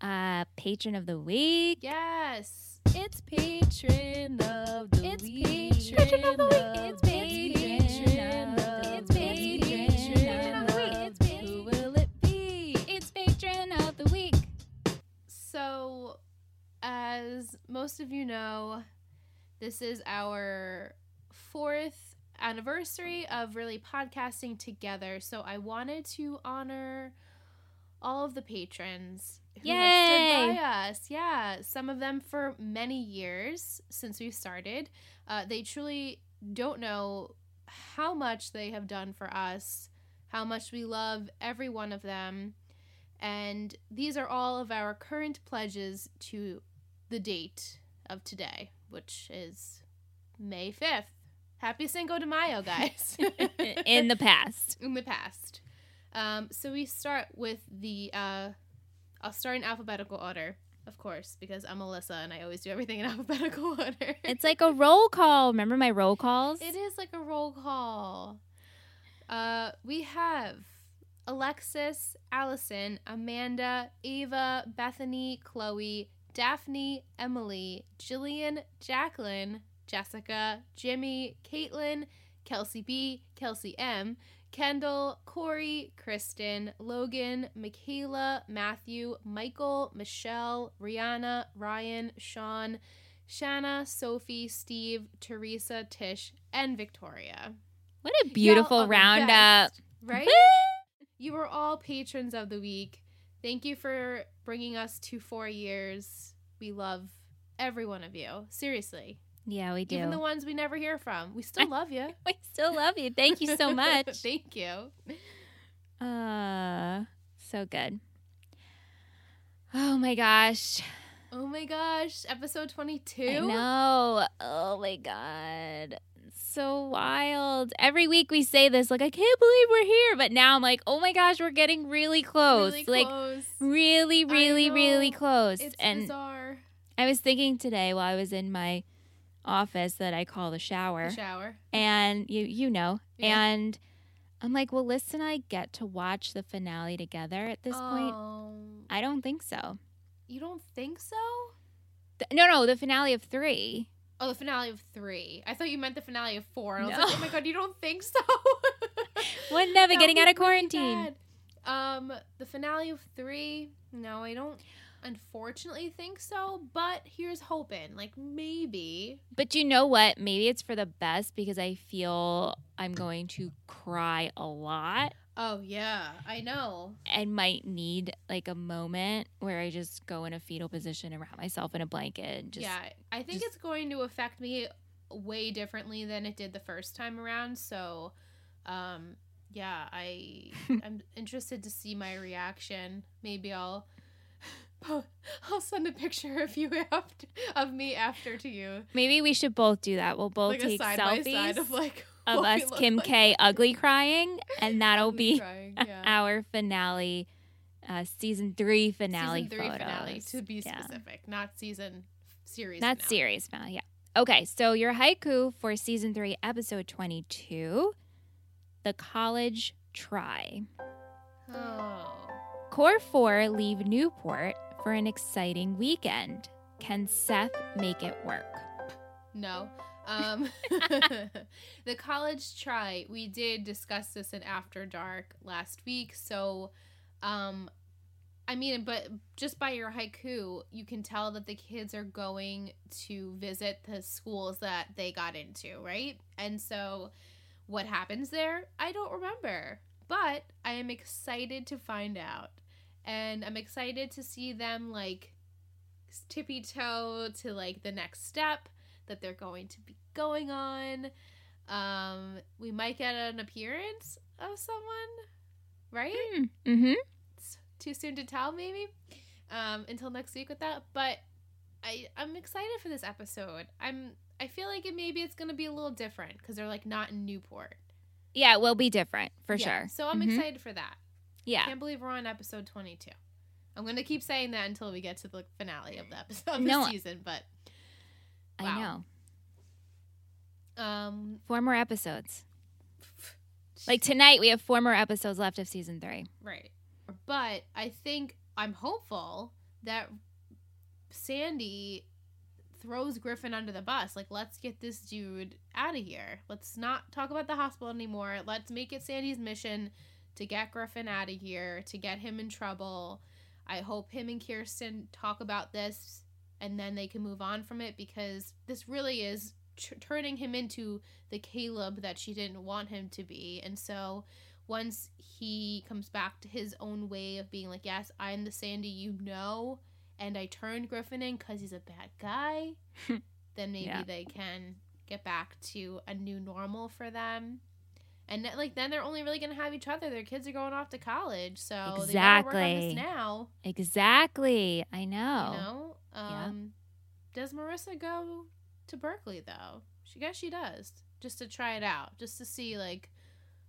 Uh patron of the week. Yes. It's patron of the It's week. patron of the week. It's patron of It's the patron patron of the week. It's Who will it be? It's patron of the week. So, as most of you know, this is our fourth anniversary of really podcasting together. So, I wanted to honor all of the patrons who have stood by us. Yeah, some of them for many years since we started. Uh, they truly don't know how much they have done for us, how much we love every one of them. And these are all of our current pledges to the date of today, which is May 5th. Happy Cinco de Mayo, guys. [LAUGHS] In the past. In the past. Um, so we start with the, uh, I'll start in alphabetical order, of course, because I'm Alyssa and I always do everything in [LAUGHS] alphabetical order. It's like a roll call. Remember my roll calls? It is like a roll call. Uh, we have Alexis, Allison, Amanda, Ava, Bethany, Chloe, Daphne, Emily, Jillian, Jacqueline, Jessica, Jimmy, Caitlin, Kelsey B, Kelsey M, Kendall, Corey, Kristen, Logan, Michaela, Matthew, Michael, Michelle, Rihanna, Ryan, Sean, Shanna, Sophie, Steve, Teresa, Tish, and Victoria. What a beautiful Y'all are the roundup. best, right? You were all patrons of the week. Thank you for bringing us to four years. We love every one of you. Seriously. Yeah, we do. Even the ones we never hear from. We still [LAUGHS] love you. we still love you. Thank you so [LAUGHS] much. Thank you. uh, so good. Oh my gosh. Oh my gosh. Episode 22. I know. Oh my god. It's so wild. Every week we say this, like, I can't believe we're here. But now I'm like, oh my gosh, we're getting really close. Really like, close. really, really, really close. It's and bizarre. I was thinking today while I was in my office that I call the shower. The shower. and you you know Yeah. and i'm like well liz and i get to watch the finale together at this point Oh, i don't think so you don't think so? Th- no no the finale of three Oh, the finale of three. I thought you meant the finale of four. And I was like, oh my god, you don't think so? [LAUGHS] Have That getting out of be really quarantine. Um, the finale of three. No, I don't. Unfortunately, think so. But here's hoping. Like maybe. but you know what maybe it's for the best because i feel i'm going to cry a lot Oh yeah, I know. and might need like a moment where i just go in a fetal position and wrap myself in a blanket just yeah, I think just- it's going to affect me way differently than it did the first time around. So, um, yeah, I [LAUGHS] I'm interested to see my reaction. Maybe I'll. I'll send a picture of you after of me after to you, maybe we should both do that we'll both like take selfies side of like [LAUGHS] of us Kim like. K ugly crying, and [LAUGHS] that'll be crying, [LAUGHS] yeah. our finale, uh, season three finale season three photos. finale to be Yeah. specific, not season series. Not finale. series finale, yeah. Okay, so your haiku for season three, episode twenty-two, the college try. Oh, Core four leave Newport for an exciting weekend. Can Seth make it work? no. Um, [LAUGHS] the college try. We did discuss this in After Dark last week. So, um, I mean, but just by your haiku, you can tell that the kids are going to visit the schools that they got into, right? And so, what happens there? I don't remember, but I am excited to find out. And I'm excited to see them like tippy toe to like the next step that they're going to be going on. Um, we might get an appearance of someone, right? Mm-hmm. It's too soon to tell, maybe. Um, until next week with that, but I I'm excited for this episode. I'm I feel like it maybe it's gonna be a little different because they're like not in Newport Yeah, it will be different for Yeah, sure. So I'm Mhm. excited for that. Yeah. I can't believe we're on episode 22. I'm gonna keep saying that until we get to the finale of the episode of No, the season, but I know. um, Four more episodes. [SIGHS] Like tonight, we have four more episodes left of season three. Right. But I think I'm hopeful that Sandy throws Griffin under the bus. Like, let's get this dude out of here. Let's not talk about the hospital anymore. Let's make it Sandy's mission to get Griffin out of here, to get him in trouble. I hope him and Kirsten talk about this and then they can move on from it because this really is tr- turning him into the Caleb that she didn't want him to be. And so once he comes back to his own way of being like, yes, I'm the Sandy you know, and I turned Griffin in because he's a bad guy, [LAUGHS] then maybe Yeah. they can get back to a new normal for them. And then, like then they're only really gonna have each other. Their kids are going off to college, so they gotta work on Exactly. this now. Exactly. I know. You know, Yeah. um, does Marissa go to Berkeley though? She guess she does, just to try it out, just to see like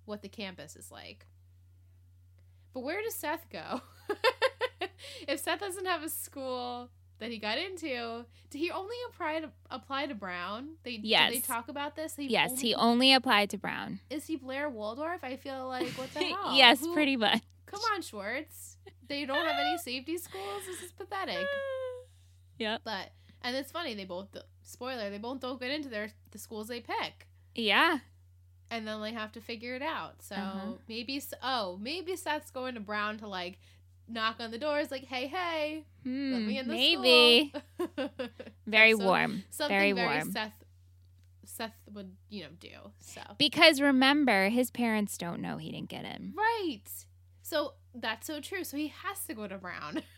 what the campus is like. But where does Seth go? [LAUGHS] if Seth doesn't have a school that he got into, did he only apply to apply to Brown? They did they talk about this. He Yes, only- he only applied to Brown. is he Blair Waldorf? I feel like what the [LAUGHS] hell? yes, Who- pretty much. Come on, Schwartz. They don't have any safety schools. This is pathetic. [SIGHS] yeah. But and it's funny they both spoiler they both don't get into their the schools they pick, Yeah. and then they have to figure it out. So Uh-huh. maybe oh maybe Seth's going to Brown to like knock on the door. doors like hey hey let Hmm, me in the maybe. [LAUGHS] Very Some- warm. something Very very, warm. Seth Seth would you know do so Because remember, his parents don't know he didn't get in. right. So that's so true. So he has to go to Brown. [LAUGHS]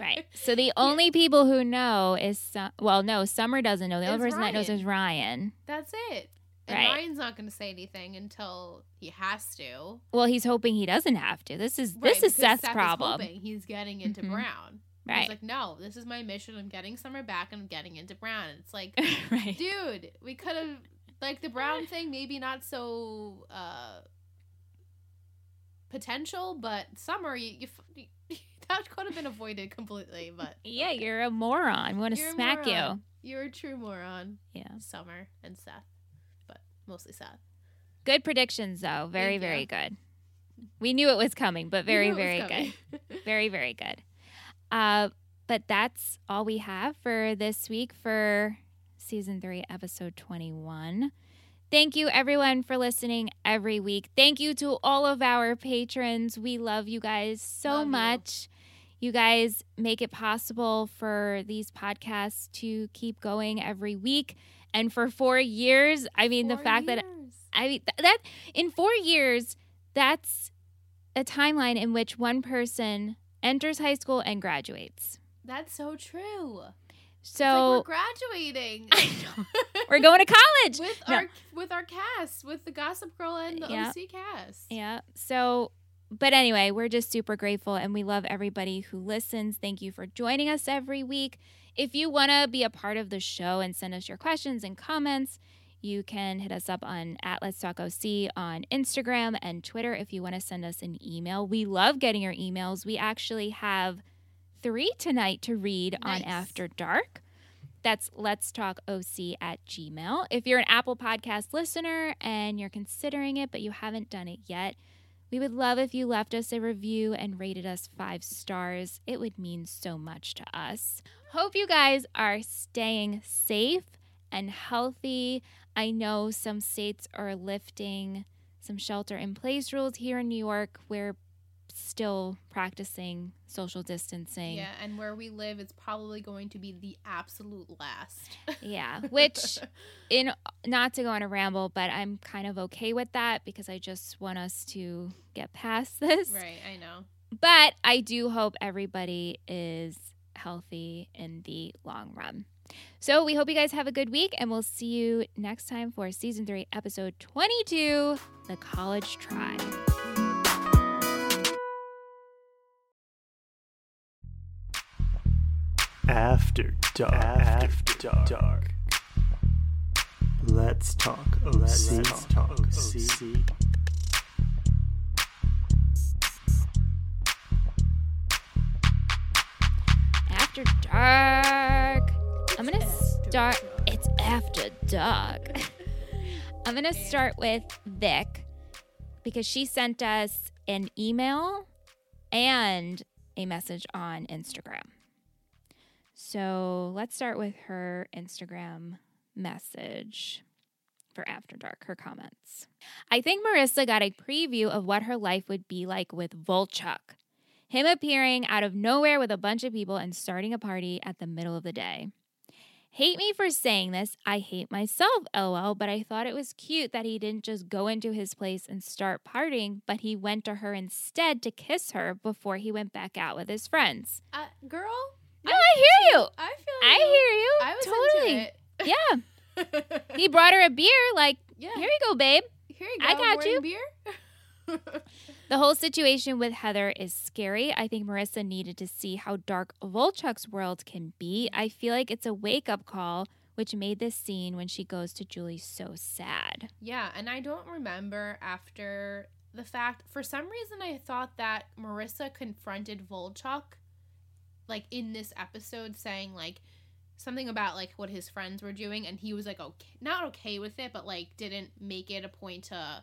Right. So the only people who know is well, no, Summer doesn't know. The only It's person that knows is Ryan. That's it. And Right. Ryan's not going to say anything until he has to. Well, he's hoping he doesn't have to. This is Right, this is Seth's Seth is problem. hoping he's getting into Mhm. Brown. Right. He's like, no, this is my mission. I'm getting Summer back and I'm getting into Brown. And it's like, [LAUGHS] right. dude, we could have, like, the Brown thing, maybe not so uh potential, but Summer, you, you, f- [LAUGHS] that could have been avoided completely. But [LAUGHS] Yeah, you're a moron. We want to smack you. You're a true moron. Yeah. Summer and Seth, mostly Seth. Good predictions though. Very very good. We knew it was coming, but very knew it was very coming. good. [LAUGHS] Very very good. Uh but that's all we have for this week for season 3 episode 21. Thank you everyone for listening every week. Thank you to all of our patrons. We love you guys so Love you. much. You guys make it possible for these podcasts to keep going every week. And for four years, I mean, the Four fact that. I mean th- that in four years, that's a timeline in which one person enters high school and graduates. That's so true. So like we're graduating. [LAUGHS] I know. we're going to college. with No. our with our cast, with the Gossip Girl and the Yeah. OC cast. Yeah. So, but anyway, we're just super grateful and we love everybody who listens. Thank you for joining us every week. If you want to be a part of the show and send us your questions and comments, you can hit us up on at Let's Talk OC on Instagram and Twitter if you want to send us an email. We love getting your emails. We actually have three tonight to read on After Dark. That's Let's Talk OC at Gmail. If you're an Apple Podcast listener and you're considering it, but you haven't done it yet, we would love if you left us a review and rated us five stars. It would mean so much to us. Hope you guys are staying safe and healthy. I know some states are lifting some shelter in place rules here in New York. We're still practicing social distancing. Yeah, and where we live, it's probably going to be the absolute last. [LAUGHS] Yeah, which in not to go on a ramble, but I'm kind of okay with that because I just want us to get past [LAUGHS] this. right, I know. But I do hope everybody is healthy in the long run. So we hope you guys have a good week and we'll see you next time for season 3 episode 22, The College Try. After dark. After dark. Let's talk OC. Let's talk OC. After dark. I'm going to start it's after dark. [LAUGHS] I'm going to start with Vic because she sent us an email and a message on Instagram. So let's start with her Instagram message for After Dark, her comments. I think Marissa got a preview of what her life would be like with Volchok. Him appearing out of nowhere with a bunch of people and starting a party at the middle of the day. Hate me for saying this. I hate myself, lol, but I thought it was cute that he didn't just go into his place and start partying, but he went to her instead to kiss her before he went back out with his friends. Uh, girl, No, I hear you. I feel I you. hear you. I was totally. into it. Yeah. [LAUGHS] He brought her a beer, like, yeah. here you go, babe. Here you go. I got you. Beer. [LAUGHS] The whole situation with Heather is scary. I think Marissa needed to see how dark Volchok's world can be. I feel like it's a wake up call, which made this scene when she goes to Julie so sad. yeah, and I don't remember after the fact. For some reason, I thought that Marissa confronted Volchok, like in this episode, saying like something about like what his friends were doing, and he was like okay, not okay with it, but like didn't make it a point to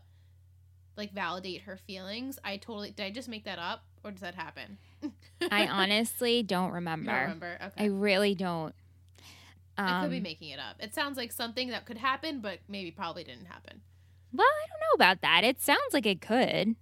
like validate her feelings. I totally did. I just make that up, or does that happen? I [LAUGHS] honestly don't remember. don't remember. Okay. I really don't. I could be Um, making it up. It sounds like something that could happen, but maybe probably didn't happen. Well, I don't know about that. It sounds like it could.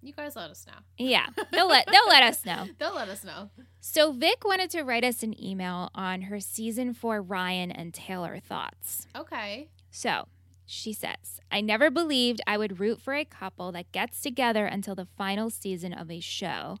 You guys let us know. Yeah, they'll let they'll let us know. [LAUGHS] They'll let us know. So Vic wanted to write us an email on her season four Ryan and Taylor thoughts. Okay. So she says, I never believed I would root for a couple that gets together until the final season of a show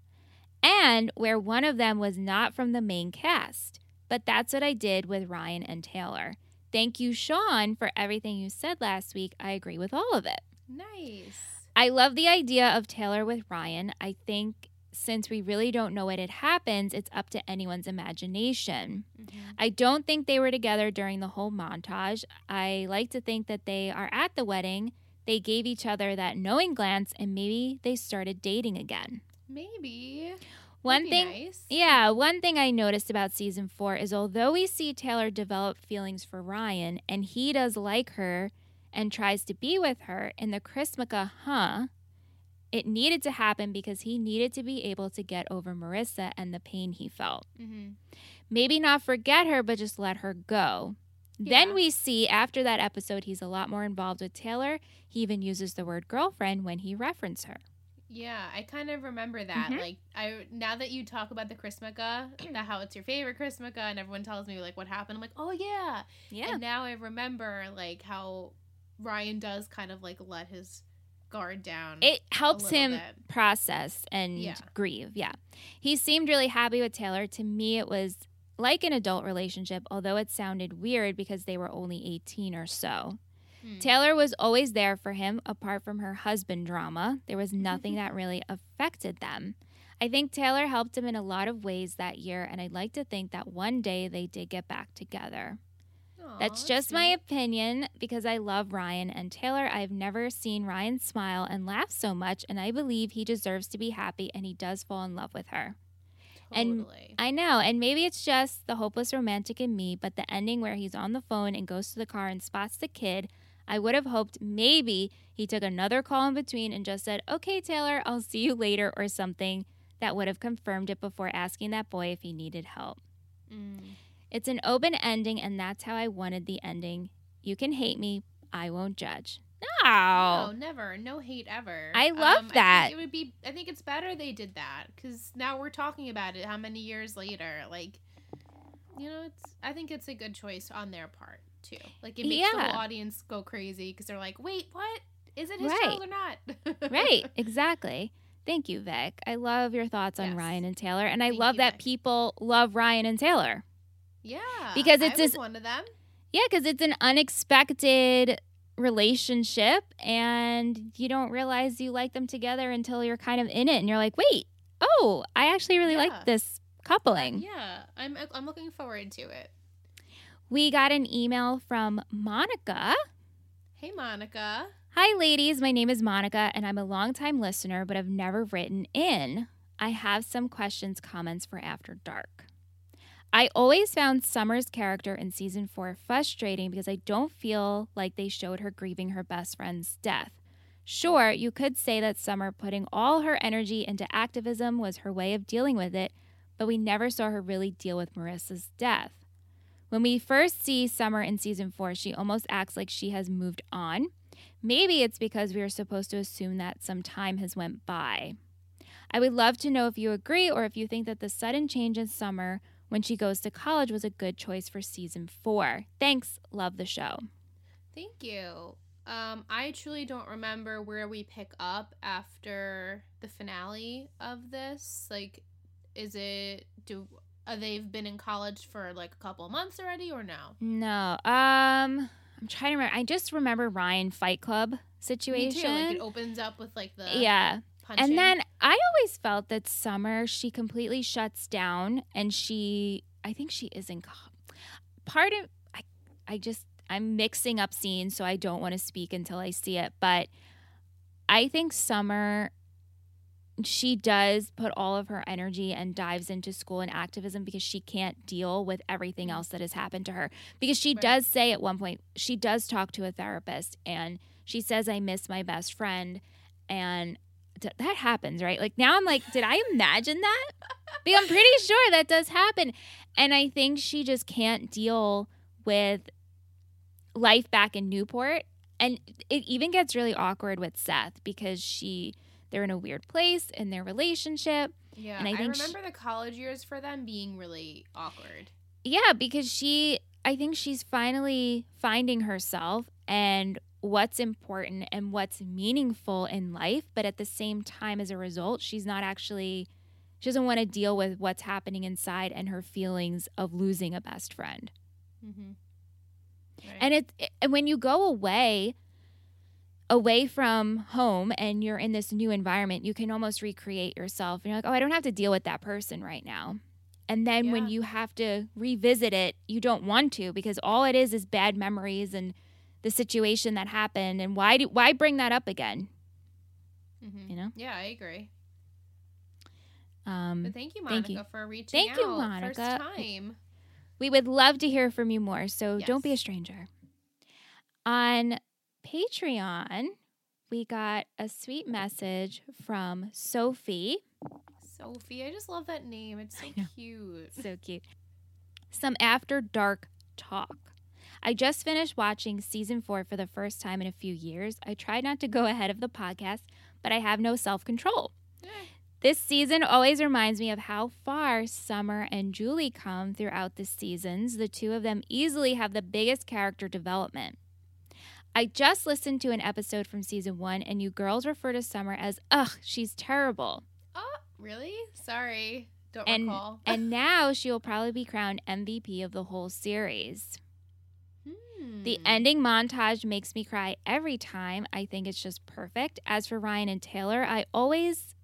and where one of them was not from the main cast. But that's what I did with Ryan and Taylor. Thank you, Sean, for everything you said last week. I agree with all of it. Nice. I love the idea of Taylor with Ryan. I think since we really don't know what it happens, it's up to anyone's imagination. Mm-hmm. I don't think they were together during the whole montage. I like to think that they are at the wedding. They gave each other that knowing glance and maybe they started dating again. Maybe. One thing Nice. yeah, one thing I noticed about season four is although we see Taylor develop feelings for Ryan and he does like her and tries to be with her in the Chrismukkah, huh? It needed to happen because he needed to be able to get over Marissa and the pain he felt. Mm-hmm. Maybe not forget her, but just let her go. Then we see after that episode, he's a lot more involved with Taylor. He even uses the word girlfriend when he references her. Yeah, I kind of remember that. Mhm. Like, I now that you talk about the Chrismukkah, [CLEARS THROAT] that how it's your favorite Chrismukkah, and everyone tells me like what happened. I'm like, oh yeah. Yeah. And now I remember like how Ryan does kind of like let his guard down. It helps him bit. process and Yeah. grieve. Yeah. He seemed really happy with Taylor. To me, it was like an adult relationship, although it sounded weird because they were only 18 or so. Hmm. Taylor was always there for him, apart from her husband drama. There was nothing that really affected them. I think Taylor helped him in a lot of ways that year, and I'd like to think that one day they did get back together. That's just my opinion because I love Ryan and Taylor. I've never seen Ryan smile and laugh so much, and I believe he deserves to be happy and he does fall in love with her. and Totally. I know, and maybe it's just the hopeless romantic in me, but the ending where he's on the phone and goes to the car and spots the kid, I would have hoped maybe he took another call in between and just said, Okay, Taylor, I'll see you later, or something that would have confirmed it before asking that boy if he needed help. Mm. It's an open ending, and that's how I wanted the ending. You can hate me, I won't judge. No, No. never. No hate ever. I love Um, I that. think it would be. I think it's better they did that because now we're talking about it. How many years later? Like, you know, it's. I think it's a good choice on their part too. Like, it makes the Yeah. whole audience go crazy because they're like, "Wait, what? Is it his Right. child or not?" [LAUGHS] right, exactly. Thank you, Vic. I love your thoughts on Yes. Ryan and Taylor, and I Thank love you, that Vic. people love Ryan and Taylor. Yeah, Because it's this- one of them. Yeah, because it's an unexpected relationship, and you don't realize you like them together until you're kind of in it, and you're like, wait, oh, I actually really Yeah. like this coupling. Yeah, I'm. I'm looking forward to it. We got an email from Monica. Hey, Monica. Hi, ladies. My name is Monica, and I'm a longtime listener, but I've never written in. I have some questions, comments for After Dark. I always found Summer's character in season four frustrating because I don't feel like they showed her grieving her best friend's death. Sure, you could say that Summer putting all her energy into activism was her way of dealing with it, but we never saw her really deal with Marissa's death. When we first see Summer in season four, she almost acts like she has moved on. Maybe it's because we are supposed to assume that some time has went by. I would love to know if you agree or if you think that the sudden change in Summer when she goes to college was a good choice for season 4. Thanks, love the show. Thank you. Um, I truly don't remember where we pick up after the finale of this. Like, is it do uh, they've been in college for like a couple months already, or no? No. Um I'm trying to remember. I just remember Ryan Fight Club situation. Like it opens up with like the yeah. Punching. And then I always felt that Summer, she completely shuts down and she, I think she isn't. Part of, I, I just, I'm mixing up scenes, so I don't want to speak until I see it. But I think Summer, she does put all of her energy and dives into school and activism because she can't deal with everything else that has happened to her. Because she Right. does say at one point, she does talk to a therapist and she says, I miss my best friend. And that happens, right? Like now I'm like, did I imagine that? Because I'm pretty sure that does happen. And I think she just can't deal with life back in Newport. And it even gets really awkward with Seth because she they're in a weird place in their relationship. yeah, and I I, think sh- remember the college years for them being really awkward. Yeah, because she I think she's finally finding herself and what's important and what's meaningful in life, but at the same time as a result, she's not actually she doesn't want to deal with what's happening inside and her feelings of losing a best friend. Mm-hmm. Right. And it and when you go away away from home and you're in this new environment, you can almost recreate yourself. And you're like, "Oh, I don't have to deal with that person right now." And then when you have to revisit it, you don't want to because all it is is bad memories and the situation that happened and why do why bring that up again, Mhm. you know? Yeah, I agree. Um But thank you, Monica, thank you. for reaching Thank out. you, First time. We would love to hear from you more, so don't be a stranger. On Patreon, we got a sweet message from Sophie. Sophie, I just love that name. It's so [LAUGHS] cute. So cute. Some after dark talk. I just finished watching season four for the first time in a few years. I tried not to go ahead of the podcast, but I have no self control. This season always reminds me of how far Summer and Julie come throughout the seasons. The two of them easily have the biggest character development. I just listened to an episode from season one, and you girls refer to Summer as, ugh, she's terrible. Oh, really? Sorry. Don't And, recall. and [LAUGHS] now she will probably be crowned MVP of the whole series. The Hmm. ending montage makes me cry every time. I think it's just perfect. As for Ryan and Taylor, I always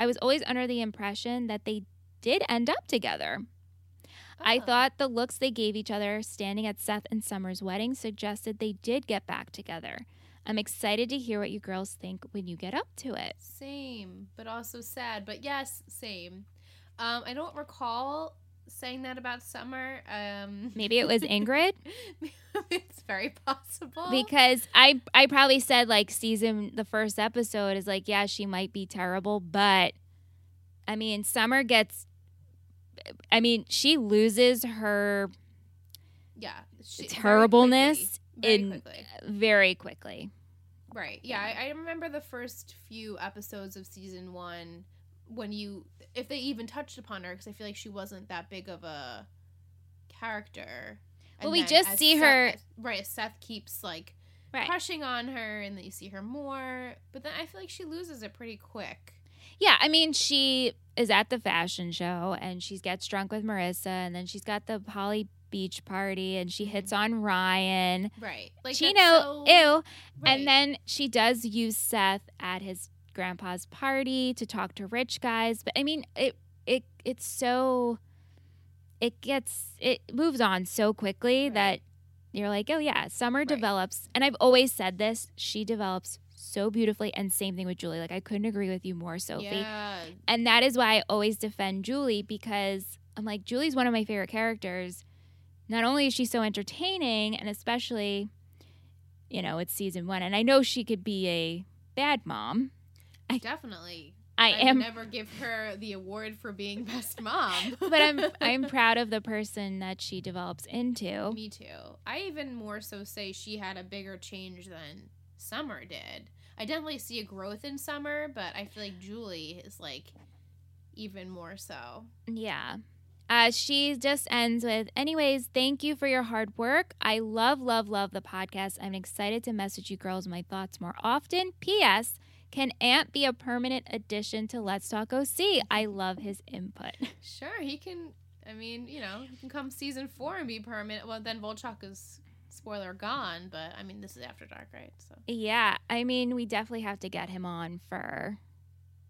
I was always under the impression that they did end up together. I Oh. thought the looks they gave each other standing at Seth and Summer's wedding suggested they did get back together. I'm excited to hear what you girls think when you get up to it. Same, but also sad. But yes, same. Um, I don't recall saying that about Summer. Um, Maybe it was Ingrid [LAUGHS] it's very possible. because I I probably said like season the first episode is like yeah she might be terrible but I mean Summer gets I mean she loses her yeah, she, very terribleness quickly, very in- quickly. very quickly. Right. Yeah, I, I remember the first few episodes of season one when you, if they even touched upon her, because I feel like she wasn't that big of a character. Well, And we just see Seth- her- right. Seth keeps like Right. crushing on her, and then you see her more. But then I feel like she loses it pretty quick. Yeah, I mean she is at the fashion show and she gets drunk with Marissa and then she's got the Polly Beach party and she hits mm-hmm. on Ryan. Right. Like Chino, so- ew. right. And then she does use Seth at his grandpa's party to talk to rich guys. But I mean, it it it's so it gets it moves on so quickly Right. that you're like, oh yeah, Summer Right. develops. And I've always said this: she develops so beautifully. And same thing with Julie. Like I couldn't agree with you more, Sophie. Yeah. And that is why I always defend Julie because I'm like, Julie's one of my favorite characters. Not only is she so entertaining, and especially, you know, it's season one, and I know she could be a bad mom. I- Definitely. I, would am, never give her the award for being best mom. [LAUGHS] but I'm I'm [LAUGHS] proud of the person that she develops into. Me too. I even more so say she had a bigger change than Summer did. I definitely see a growth in Summer, but I feel like Julie is like even more so. Yeah. Uh, she just ends with, anyways, thank you for your hard work. I love, love, love the podcast. I'm excited to message you girls my thoughts more often. P.S. Can Ant be a permanent addition to Let's Talk OC? I love his input. [LAUGHS] Sure, he can. I mean, you know, he can come season four and be permanent. Well, then Volchok is spoiler gone, but I mean, this is After Dark, right? So Yeah, I mean, we definitely have to get him on for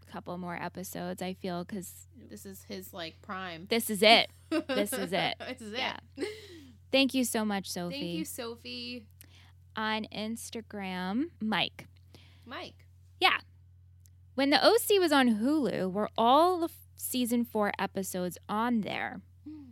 a couple more episodes. I feel because this is his like prime. this is [LAUGHS] it. This is it. [LAUGHS] this is Yeah. it. Thank you so much, Sophie. Thank you, Sophie. On Instagram, Mike. Mike. When the OC was on Hulu, were all the season four episodes on there? Hmm.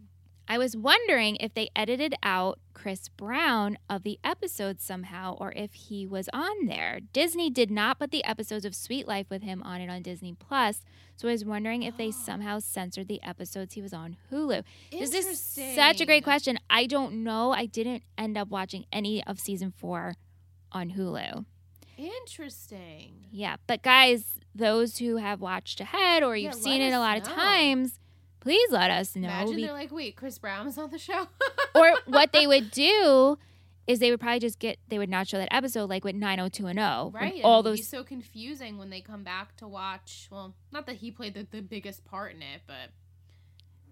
I was wondering if they edited out Chris Brown of the episodes somehow or if he was on there. Disney did not put the episodes of Suite Life with him on it on Disney Plus, so I was wondering if they [GASPS] somehow censored the episodes he was on Hulu. This is such a great question. I don't know. I didn't end up watching any of season 4 on Hulu. Interesting. Yeah, but guys, those who have watched ahead or you've let seen it a lot of times, please let us know. Imagine be- they're like, wait, Chris Brown is on the show. [LAUGHS] or what they would do is they would probably just get they would not show that episode like with 90210 when right. all would be those so confusing when they come back to watch. Well, not that he played the, the biggest part in it, but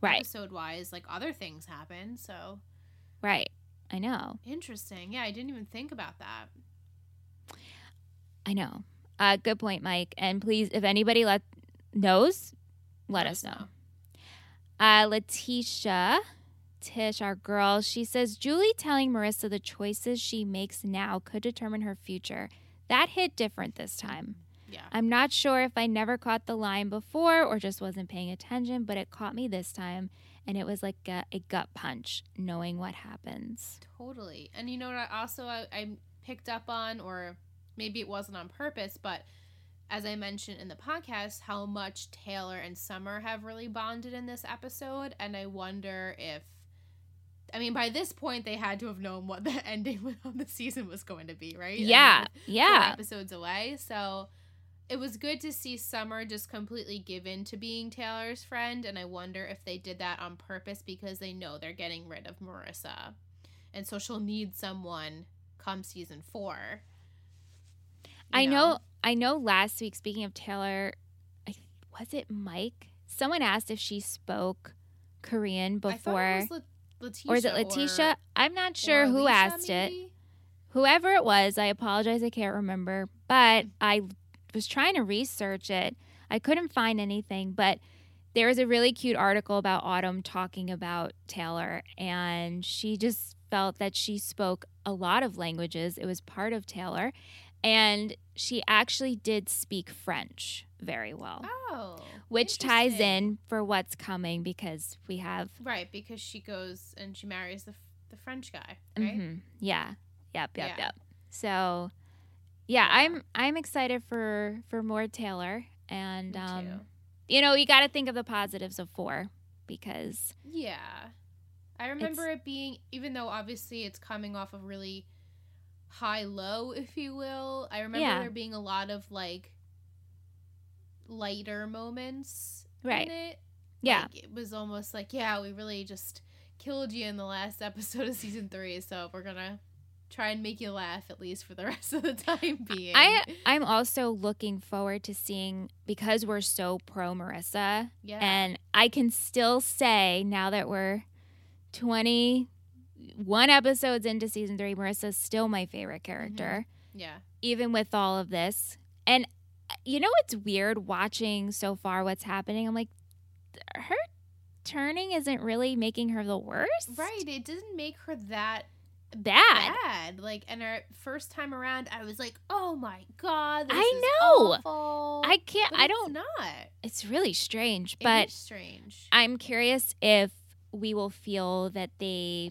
right episode wise, like other things happen. So right i know interesting. Yeah, I didn't even think about that. I know uh good point mike and please if anybody let knows let, us know, uh letitia tish our girl she says julie telling marissa the choices she makes now could determine her future that hit different this time Yeah. I'm not sure if I never caught the line before or just wasn't paying attention, but it caught me this time. And it was like a, a gut punch knowing what happens. Totally. And you know what? I also I, I picked up on, or maybe it wasn't on purpose, but as I mentioned in the podcast, how much Taylor and Summer have really bonded in this episode, and I wonder if. I mean, by this point, they had to have known what the [LAUGHS] ending of the season was going to be, right? I mean, Yeah, yeah. episodes away, so it was good to see Summer just completely give in to being Taylor's friend, and I wonder if they did that on purpose because they know they're getting rid of Marissa, and so she'll need someone come season four. I know. I know. Last week, speaking of Taylor, I, was it Mike? Someone asked if she spoke Korean I before, it was La- Letitia, or is it Letitia? I'm not sure who Alicia, asked it. Whoever it was, I apologize. I can't remember, but I was trying to research it. I couldn't find anything, but there was a really cute article about Autumn talking about Taylor, and she just felt that she spoke a lot of languages. It was part of Taylor, and she actually did speak French very well, Oh, which ties in for what's coming because we have. right because she goes and she marries the the French guy, right? Mhm. Yeah. Yep. Yep. Yeah. Yep. So, yeah, I'm I'm excited for for more Taylor, and um, you know, you got to think of the positives of four because Yeah. I remember it being, even though obviously it's coming off of really high low, if you will, I remember Yeah. there being a lot of like lighter moments Right. in it. yeah, Like, it was almost like, yeah, we really just killed you in the last [LAUGHS] episode of season three, so we're gonna try and make you laugh at least for the [LAUGHS] rest of the time being. I I'm also looking forward to seeing because we're so pro Marissa, yeah. and I can still say now that we're twenty one episodes into season three, Marissa's still my favorite character. yeah. even with all of this. And uh, you know it's weird watching so far what's happening? I'm like, her turning isn't really making her the worst. Right. It doesn't make her that Bad. bad. Like, and our first time around, I was like, "Oh my god, this I is know. awful." I can't, But I it's don't, not. it's really strange. It But is strange. I'm curious if we will feel that they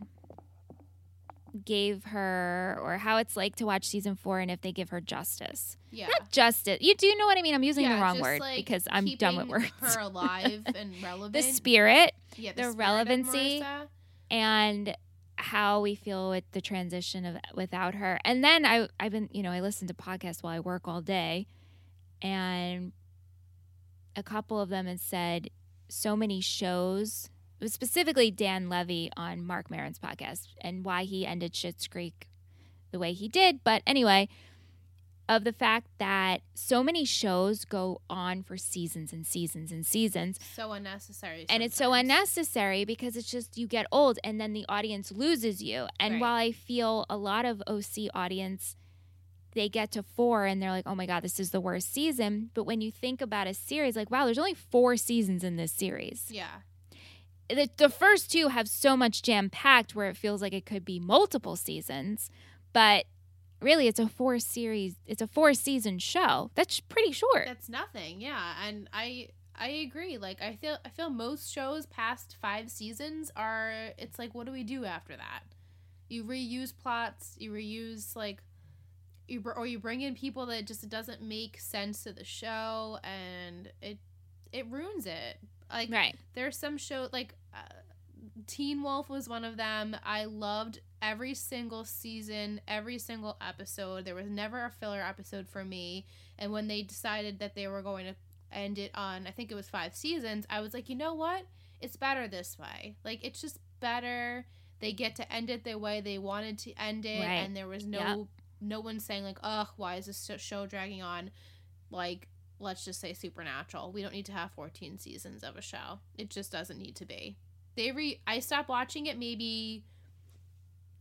gave her or how it's like to watch season four and if they give her justice. yeah. Not justice. You do know what I mean? I'm using Yeah, the wrong word like, because I'm done with words. Her alive [LAUGHS] and relevant. the spirit yeah, the spirit relevancy. And how we feel with the transition of without her. And then I I've been, you know, I listen to podcasts while I work all day and a couple of them had said so many shows it was specifically Dan Levy on Marc Maron's podcast and why he ended Schitt's Creek the way he did. But anyway, of the fact that so many shows go on for seasons and seasons and seasons So unnecessary. and it's so unnecessary because it's just you get old and then the audience loses you and Right. while i feel a lot of oc audience they get to four and they're like oh my god this is the worst season but when you think about a series like wow there's only four seasons in this series Yeah. The, the first two have so much jam packed where it feels like it could be multiple seasons but really it's a four series it's a four season show that's pretty short That's nothing. Yeah, and I I agree. Like I feel I feel most shows past 5 seasons are it's like what do we do after that? You reuse plots, you reuse like you or you bring in people that just doesn't make sense to the show and it it ruins it. Like right there's some show like uh, Teen Wolf was one of them. I loved every single season, every single episode. There was never a filler episode for me. And when they decided that they were going to end it on, I think it was five seasons, I was like, you know what? It's better this way. Like it's just better. They get to end it the way they wanted to end it, Right. and there was no Yep. no one saying like, ugh, why is this show dragging on? Like let's just say supernatural. We don't need to have 14 seasons of a show. It just doesn't need to be. They re I stopped watching it maybe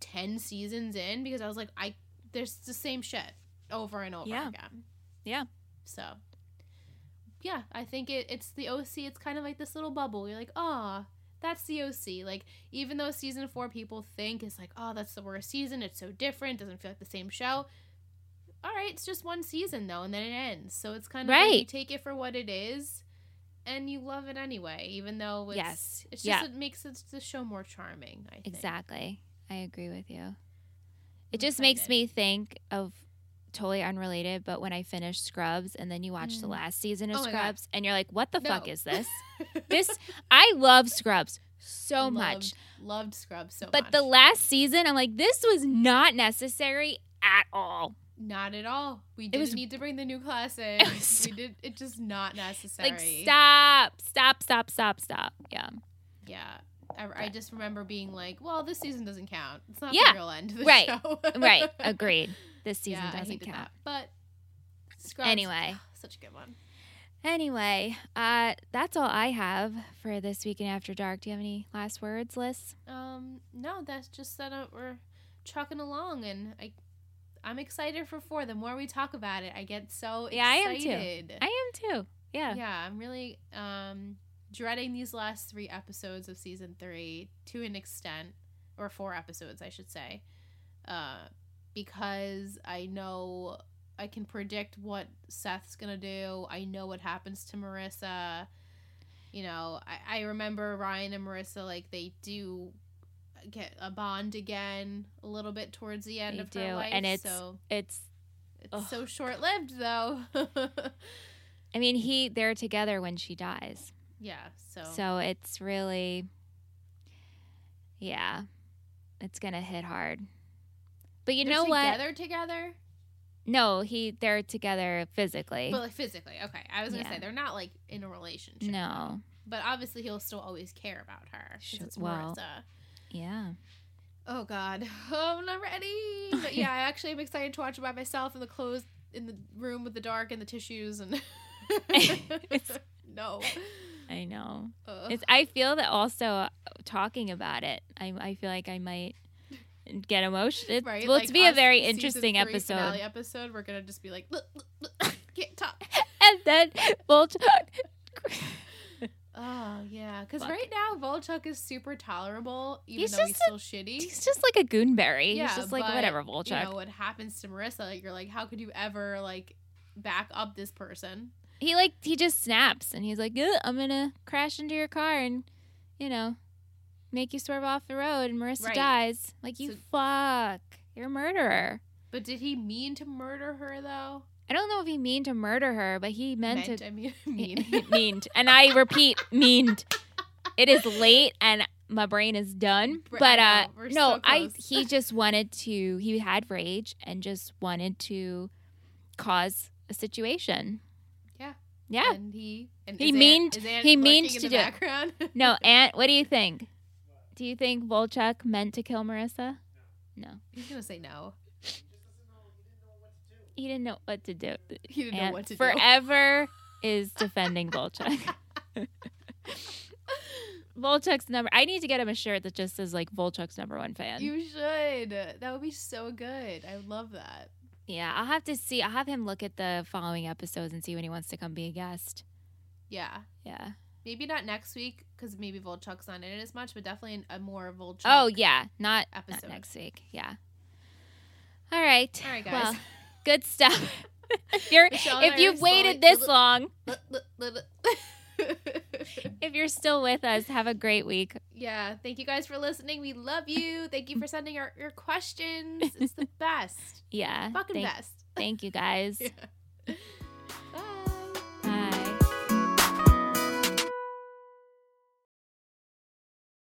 10 seasons in because I was like I there's the same shit over and over Yeah. again. Yeah. So yeah, I think it it's the OC. It's kind of like this little bubble. You're like, "Ah, that's the OC." Like even though season 4 people think it's like, "Oh, that's the worst season. It's so different. Doesn't feel like the same show." All right, it's just one season though, and then it ends. So it's kind of like you take it for what it is, and you love it anyway, even though it's Yes. it's just Yeah. it makes it, the show more charming. I think. Exactly. I agree with you. I'm It just makes me think of totally unrelated, but when I finished Scrubs and then you watch the Mm. last season of Oh. Scrubs and you're like, what the fuck is this? [LAUGHS] This I love Scrubs so much. Loved- Loved Scrubs so But much. But the last season, I'm like, this was not necessary at all. Not at all. We didn't was- need to bring the new class in. [LAUGHS] was- we did. It just not necessary. Like, stop, stop, stop, stop, stop. Yeah. Yeah. I, I just remember being like, "Well, this season doesn't count. It's not Yeah. the real end of the Right. show." Right. [LAUGHS] Agreed. This season yeah, doesn't count. that. But Scrubs, Anyway. such a good one. Anyway, uh, that's all I have for this week in After Dark. Do you have any last words, Liz? Um, no, that's just that uh, we're trucking along, and I, I'm excited for four. The more we talk about it, I get so Yeah, I am too. excited. I am too. Yeah. yeah, I'm really um dreading these last three episodes of season three to an extent, or four episodes, I should say, uh, because I know I can predict what Seth's gonna do. I know what happens to Marissa. You know, I, I remember Ryan and Marissa like they do get a bond again a little bit towards the end They of do, her life. and it's- so It's it's ugh. so short lived though. [LAUGHS] I mean, he they're together when she dies. yeah. So, So it's really Yeah. It's going to hit hard. But you They're know what? together together. No, he they're together physically. But like physically, okay. I was gonna Yeah. say they're not like in a relationship. no. But obviously he'll still always care about her. Sure, it's well. Marissa. Yeah. Oh God. Oh, [LAUGHS] I'm not ready. But yeah, I [LAUGHS] actually am excited to watch it by myself in the clothes in the room with the dark and the tissues and [LAUGHS] No. I know. Ugh. It's I feel that also uh, talking about it, I I feel like I might get emotional. It, right. Well, like it's be a very interesting episode. Episode. We're gonna just be like, "Look, look, look, can't talk. And then Volch Oh yeah, because right now Volchok is super tolerable, even He's though he's just still shitty. He's just like a goonberry. Yeah, He's just like but, whatever, Volchok. You know what happens to Marissa? Like you're like, how could you ever like back up this person? he like he just snaps and he's like, I'm gonna crash into your car and you know make you swerve off the road and Marissa Right. dies. Like you So- fuck, you're a murderer. But did he mean to murder her though? I don't know if he meant to murder her, but he meant, Meant, to I mean, [LAUGHS] [LAUGHS] mean. meaned. And I repeat, [LAUGHS] meaned. It is late and my brain is done. But uh no, so I he just wanted to he had rage and just wanted to cause a situation. Yeah. Yeah. And he and He is meaned- Aunt, is Aunt he in to the do it. No, Aunt, what do you think? Do you think Volchok meant to kill Marissa? No. He's gonna say no. He didn't know what to do. He didn't know what to do. forever is defending Volchok. [LAUGHS] Volchok's number. I need to get him a shirt that just says like Volchok's number one fan. You should. That would be so good. I love that. yeah, I'll have to see. I'll have him look at the following episodes and see when he wants to come be a guest. Yeah. Yeah. Maybe not next week because maybe Volchok's not in it as much, but definitely a more Volchok. Oh yeah, not, not episode. next week. Yeah. All right. All right, guys. Well, [LAUGHS] good stuff. [LAUGHS] if you're Michelle and I if are you've waited this long, [LAUGHS] if you're still with us, have a great week. Yeah. Thank you guys for listening. We love you. Thank you for sending our, your questions. It's the [LAUGHS] best. Yeah. Fucking thank, best. thank you guys. Yeah.